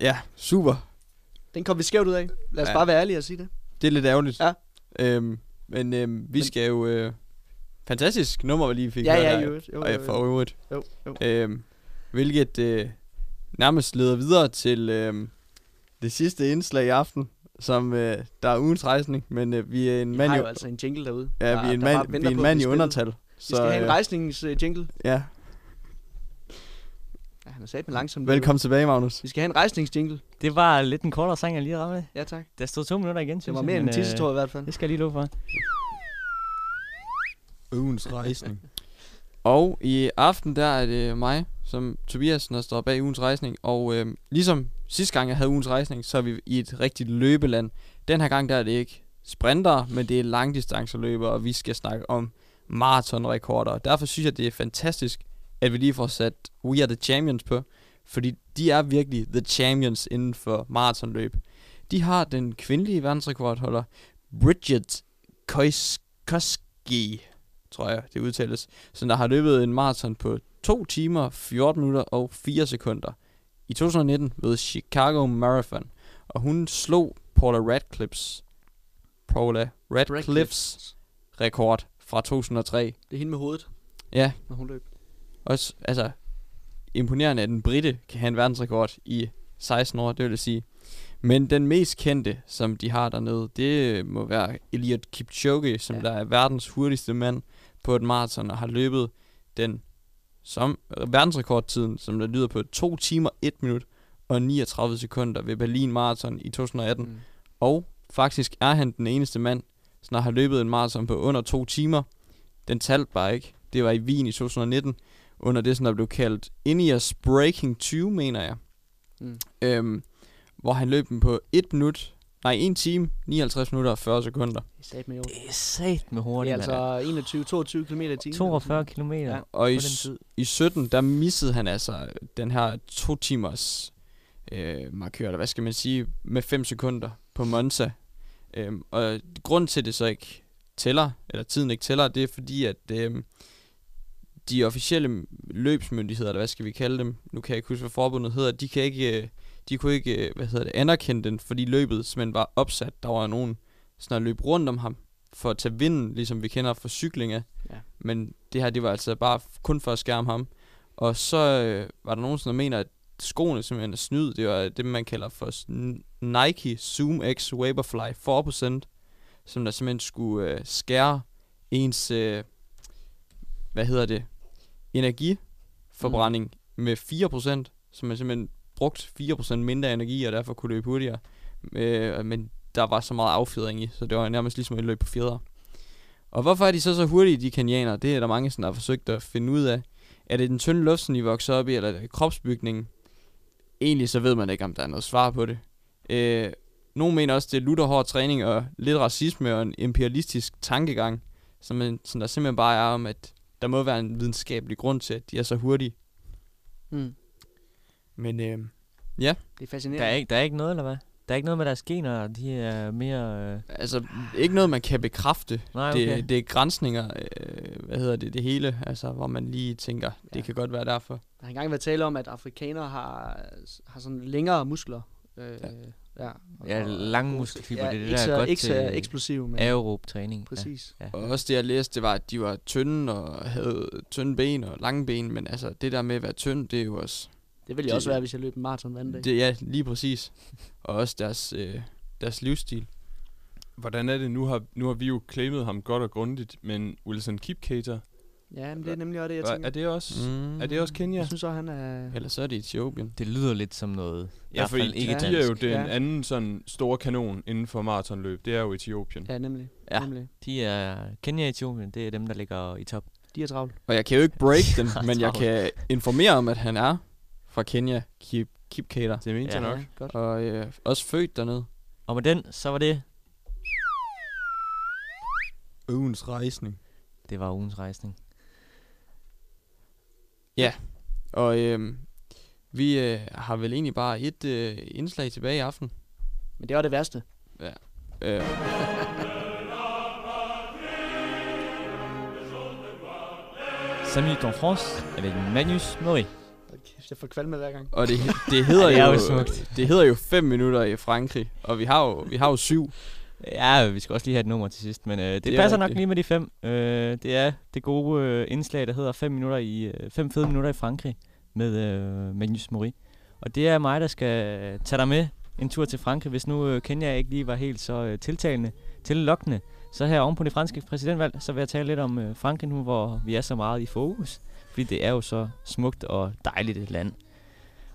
Ja, super. Den kom vi skævt ud af. Lad os Ja. bare være ærlige og sige det. Det er lidt ærgerligt. Ja. Øhm, men øhm, vi skal jo... Øh, fantastisk nummer, vi lige fik. Ja, ja. Jo, Og jo, jo. for øvrigt. Jo, jo. Øhm, hvilket øh, nærmest leder videre til øh, det sidste indslag i aften, som øh, der er ugens rejsning, men øh, vi er en Vi mand har i- jo altså en jingle derude. Ja, der- vi er en mand, vi er en mand i undertal. spillet. Vi skal have en øh, rejsnings-jingle. Ja, Ja, han er sat med langsomt. velkommen tilbage, Magnus. Vi skal have en rejsningsjingle. Det var lidt en kortere sang, jeg lige ramte. Ja, tak. Der stod to minutter igen, Det var mere end men, en tissetår øh, i hvert fald. Det skal jeg lige love for. Ugens rejsning. Og i aften, der er det mig, som Tobias, der står bag ugens rejsning. Og øh, ligesom sidste gang, jeg havde ugens rejsning, så er vi i et rigtigt løbeland. Den her gang, der er det ikke sprinter, men det er langdistanceløber, og vi skal snakke om maratonrekorder. Derfor synes jeg, det er fantastisk, at vi lige får sat We Are The Champions på. Fordi de er virkelig the champions inden for maratonløb. De har den kvindelige verdensrekordholder, Bridget Koski, tror jeg, det udtales, som der har løbet en maraton på 2 timer, 14 minutter og 4 sekunder i 2019 ved Chicago Marathon. Og hun slog Paula Radcliffe's, Paula Radcliffe's rekord fra 2003. Det er hende med hovedet, Ja, når hun løb. Også, altså, imponerende, at en britte kan have en verdensrekord i 16 år, det vil jeg sige. Men den mest kendte, som de har dernede, det må være Eliud Kipchoge, som ja. der er verdens hurtigste mand på et maraton, og har løbet den som verdensrekordtiden, som der lyder på 2 timer, 1 minut og 39 sekunder ved Berlin Marathon i 2018. Mm. Og faktisk er han den eneste mand, som har løbet en maraton på under 2 timer. Den talte bare ikke. Det var i Wien i 2019, under det, som der blev kaldt Ineos Breaking 20, mener jeg. Mm. Øhm, hvor han løb den på 1 minut, nej 1 time, 59 minutter og 40 sekunder. Det er sat med jo. Det er sat med Det hurtigt, er altså 21-22 km i timen. 42 km. Ja. Og i, den s- tid. i 17, der missede han altså den her to timers øh, markør, eller hvad skal man sige, med 5 sekunder på Monza. Øhm, og grund til, at det så ikke tæller, eller tiden ikke tæller, det er fordi, at øhm, de officielle løbsmyndigheder, eller hvad skal vi kalde dem, nu kan jeg ikke huske, hvad forbundet hedder, de kan ikke, øh, de kunne ikke, øh, hvad hedder det, anerkende den, fordi løbet simpelthen var opsat. Der var nogen sådan at løbe rundt om ham, for at tage vinden, ligesom vi kender fra cyklinger. Ja. Men det her, det var altså bare kun for at skærme ham. Og så øh, var der nogen, der mener, at skoene simpelthen er snyd. Det var det, man kalder for Nike Zoom X Vaporfly 4%, som der simpelthen skulle øh, skære ens, øh, hvad hedder det, energiforbrænding mm. med 4%, så man simpelthen brugt 4% mindre energi, og derfor kunne løbe hurtigere. Øh, men der var så meget affjedring i, så det var nærmest ligesom et løb på fjeder. Og hvorfor er de så så hurtige, de kenianer? Det er der mange, som har forsøgt at finde ud af. Er det den tynde luft, som de vokser op i, eller er det kropsbygningen? Egentlig så ved man ikke, om der er noget svar på det. Øh, nogen mener også, det er lutterhård træning og lidt racisme og en imperialistisk tankegang, som, en, som der simpelthen bare er om, at der må være en videnskabelig grund til, at de er så hurtige. Mm. Men øh, ja. Det er fascinerende. Der er, ikke, der er ikke noget, eller hvad? Der er ikke noget med deres gener, de er mere... Øh... Altså, ikke noget, man kan bekræfte. Nej, okay. det, det er grænsninger, øh, hvad hedder det, det hele, altså, hvor man lige tænker, ja. det kan godt være derfor. Der har engang været tale om, at afrikanere har, har sådan længere muskler. Øh, ja. Ja, Ja, lange muskelfibre, ja, det er det, der så, er godt ikke så til eksplosiv, men aerob træning. Præcis. Ja. Og også det, jeg læste, det var, at de var tynde og havde tynde ben og lange ben, men altså, det der med at være tynd, det er jo også... Det ville jeg også være, hvis jeg løb en maraton hver dag. Det, ja, lige præcis. Og også deres, øh, deres livsstil. Hvordan er det? Nu har, nu har vi jo claimet ham godt og grundigt, men Wilson Kipketer, Ja, men det er nemlig også det, jeg tænker. er det også, Mm. er det også Kenya? Jeg synes også, han er... Eller så er det Etiopien. Det lyder lidt som noget... i Ja, fordi fald ikke de, er jo den Ja. anden sådan store kanon inden for maratonløb. Det er jo Etiopien. Ja, nemlig. Ja, nemlig. de er... Kenya og Etiopien, det er dem, der ligger i top. De er travlt. Og jeg kan jo ikke break den, Ja, men jeg kan informere om, at han er fra Kenya, Kip, Kip Kater. Det mente Ja. jeg nok. godt. Og øh, også født dernede. Og med den, så var det... Ugens rejsning. Det var ugens rejsning. Ja, og øh, vi øh, har vel egentlig bare et øh, indslag tilbage i aften. Men det var det værste. Ja. Øh, Salut en France avec Magnus Murray. Kæft, jeg får kvalme hver gang. og det, det hedder Ja, det er jo, jo smukt. det hedder jo 5 minutter i Frankrig, og vi har jo, vi har jo syv. Ja, vi skal også lige have et nummer til sidst, men øh, det, Det er passer nok lige med de fem. Øh, det er det gode øh, indslag, der hedder 5 minutter i øh, fem fede minutter i Frankrig med øh, Magnus Mori. Og det er mig, der skal tage dig med en tur til Frankrig, hvis nu øh, Kenya ikke lige var helt så øh, tiltalende, tillokkende. Så her oven på det franske præsidentvalg, så vil jeg tale lidt om øh, Frankrig nu, hvor vi er så meget i fokus. Fordi det er jo så smukt og dejligt et land.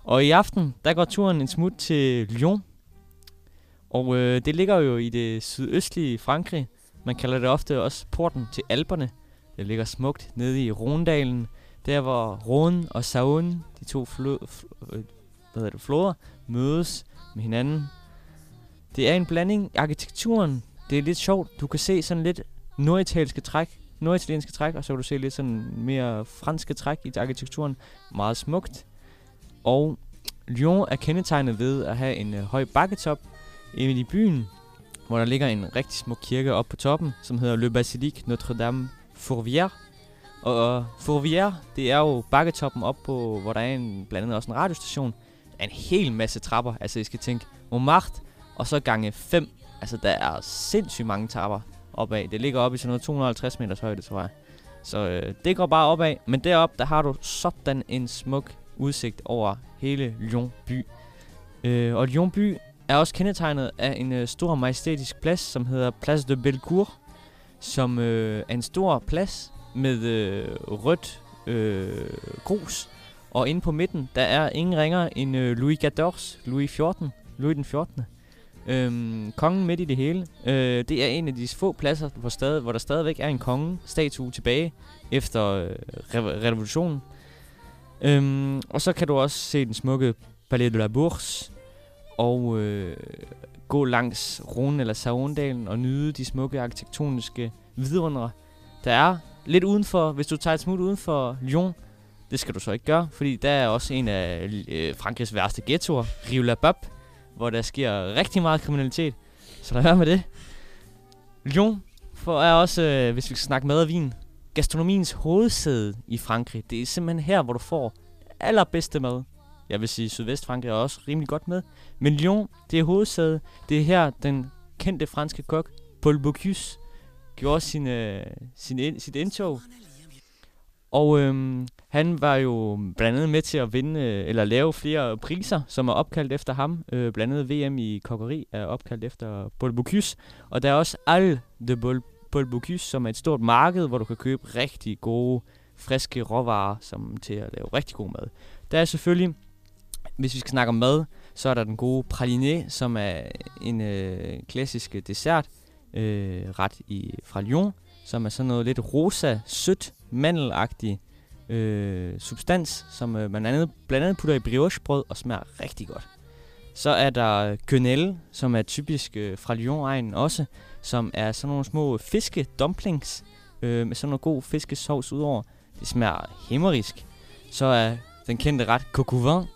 Og i aften, der går turen en smut til Lyon, og øh, det ligger jo i det sydøstlige Frankrig. Man kalder det ofte også porten til Alperne. Det ligger smukt nede i Rondalen, der hvor Rhône og Saône, de to flo- fl- øh, hvad hedder det, floder, mødes med hinanden. Det er en blanding. Arkitekturen, det er lidt sjovt. Du kan se sådan lidt norditalienske træk, norditalienske træk, og så kan du se lidt sådan mere franske træk i arkitekturen. Meget smukt. Og Lyon er kendetegnet ved at have en øh, høj bakketop, inde i byen, hvor der ligger en rigtig smuk kirke oppe på toppen, som hedder Le Basilique Notre-Dame Fourvière. Og Fourvière, det er jo bakketoppen op på, hvor der er en, blandt andet også en radiostation. Der er en hel masse trapper. Altså, I skal tænke Montmartre, og så gange 5. Altså, der er sindssygt mange trapper opad. Det ligger oppe i sådan noget 250 meters højde, tror jeg. Så øh, det går bare opad. Men deroppe, der har du sådan en smuk udsigt over hele Lyon by. Øh, og Lyon by er også kendetegnet af en øh, stor majestætisk plads, som hedder Place de Bellecour, som øh, er en stor plads med øh, rødt øh, grus. Og inde på midten, der er ingen ringer end øh, Louis XIV, Louis 14, Louis den 14. Øhm, kongen midt i det hele. Øh, det er en af de få pladser, hvor, stadig, hvor der stadigvæk er en kongestatue tilbage efter øh, re- revolutionen. Øhm, og så kan du også se den smukke Palais de la Bourse, og øh, gå langs Rhône eller Saône og nyde de smukke arkitektoniske vidundere. Der er lidt udenfor, hvis du tager et smut uden for Lyon, det skal du så ikke gøre, fordi der er også en af øh, Frankrigs værste ghettoer, Rive la Bob, hvor der sker rigtig meget kriminalitet. Så lad være med det. Lyon for er også, øh, hvis vi skal snakke mad og vin, gastronomiens hovedsæde i Frankrig. Det er simpelthen her, hvor du får allerbedste mad. Jeg vil sige, Sydvestfrankrig er også rimelig godt med. Men Lyon, det er hovedsædet. Det er her, den kendte franske kok, Paul Bocuse, gjorde sin, øh, sin ind, sit indtog. Og øhm, han var jo blandt andet med til at vinde, øh, eller lave flere priser, som er opkaldt efter ham. Øh, blandt andet VM i kokkeri er opkaldt efter Paul Bocuse. Og der er også Al de Paul, Paul Bocuse, som er et stort marked, hvor du kan købe rigtig gode, friske råvarer som til at lave rigtig god mad. Der er selvfølgelig, hvis vi skal snakke om mad, så er der den gode praliné, som er en øh, klassisk dessert øh, ret i, fra Lyon, som er sådan noget lidt rosa, sødt, mandelagtig øh, substans, som øh, man andet, blandt andet putter i briochebrød og smager rigtig godt. Så er der quenelle, som er typisk øh, fra Lyon-egnen også, som er sådan nogle små fiskedumplings øh, med sådan noget god fiskesovs udover. Det smager himmerisk. Så er den kendte ret coq au vin,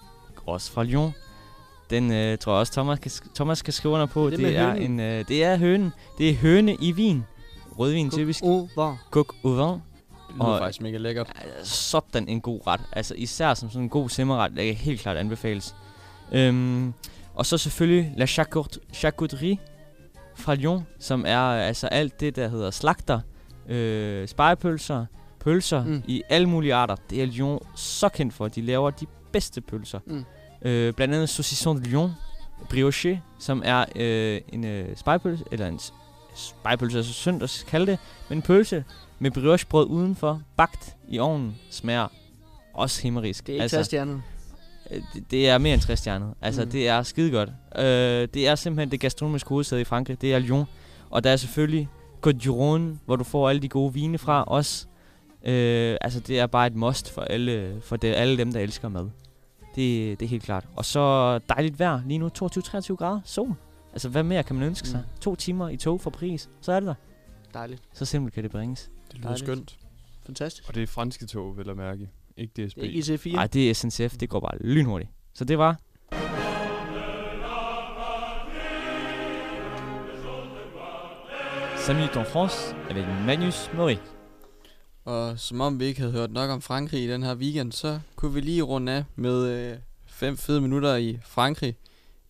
også fra Lyon. Den øh, tror jeg også, Thomas kan, Thomas kan skrive under på. Det er det, er hønen. en, øh, det er hønen. Det er høne i vin. Rødvin Coq typisk. au vin. Coq au vin. Det lyder faktisk mega lækkert. Sådan en god ret. Altså især som sådan en god simmerret, der kan helt klart anbefales. Øhm, og så selvfølgelig La Charcuterie fra Lyon, som er altså alt det, der hedder slagter, øh, spejepølser, pølser Mm. mm. i alle mulige arter. Det er Lyon så kendt for. De laver de bedste pølser. Mm. Øh, blandt andet Saucisson de Lyon, brioche, som er øh, en øh, spejepølse, eller en s- spejepølse er så synd at kalde det, men en pølse med briochebrød udenfor, bagt i ovnen, smager også himmerisk. Det er ikke altså, stjernet. Øh, det, det er mere end 60 stjernet. Altså, Mm. mm. det er skide godt. Øh, det er simpelthen det gastronomiske hovedsæde i Frankrig. Det er Lyon. Og der er selvfølgelig Côte du Rhône, hvor du får alle de gode vine fra også. Øh, altså, det er bare et must for alle, for det, alle dem, der elsker mad. Det, det er helt klart. Og så dejligt vejr. Lige nu 22-23 grader. Sol. Altså, hvad mere kan man ønske sig? Mm. To timer i tog for pris. Så er det der. Dejligt. Så simpelt kan det bringes. Det lyder Dejligt. skønt. Fantastisk. Og det er franske tog, vil jeg mærke. Ikke DSB. Det er ikke IC4. Nej, det er SNCF. Det går bare lynhurtigt. Så det var Salut en France avec Manus Mori. Og som om vi ikke havde hørt nok om Frankrig i den her weekend, så kunne vi lige runde af med øh, fem fede minutter i Frankrig.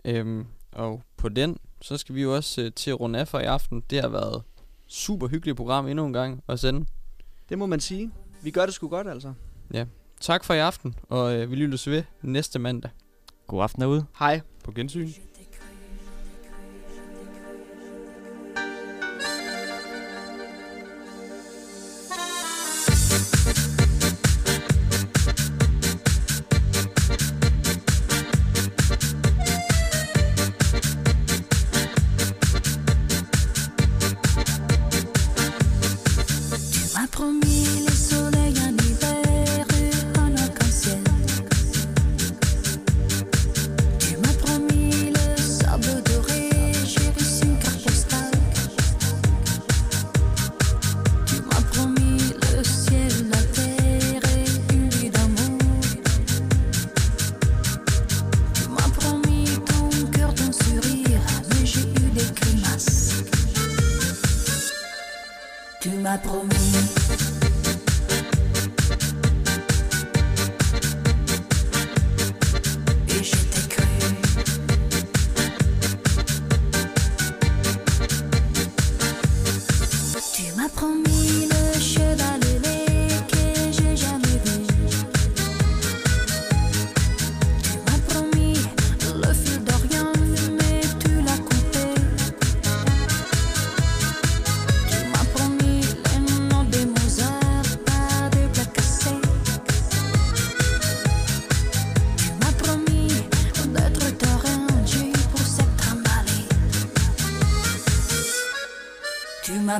Øhm, og på den, så skal vi jo også øh, til at runde af for i aften. Det har været super hyggeligt program endnu en gang at sende. Det må man sige. Vi gør det sgu godt, altså. Ja. Tak for i aften, og øh, vi lyttes ved næste mandag. God aften derude. Hej. På gensyn.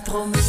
promesse.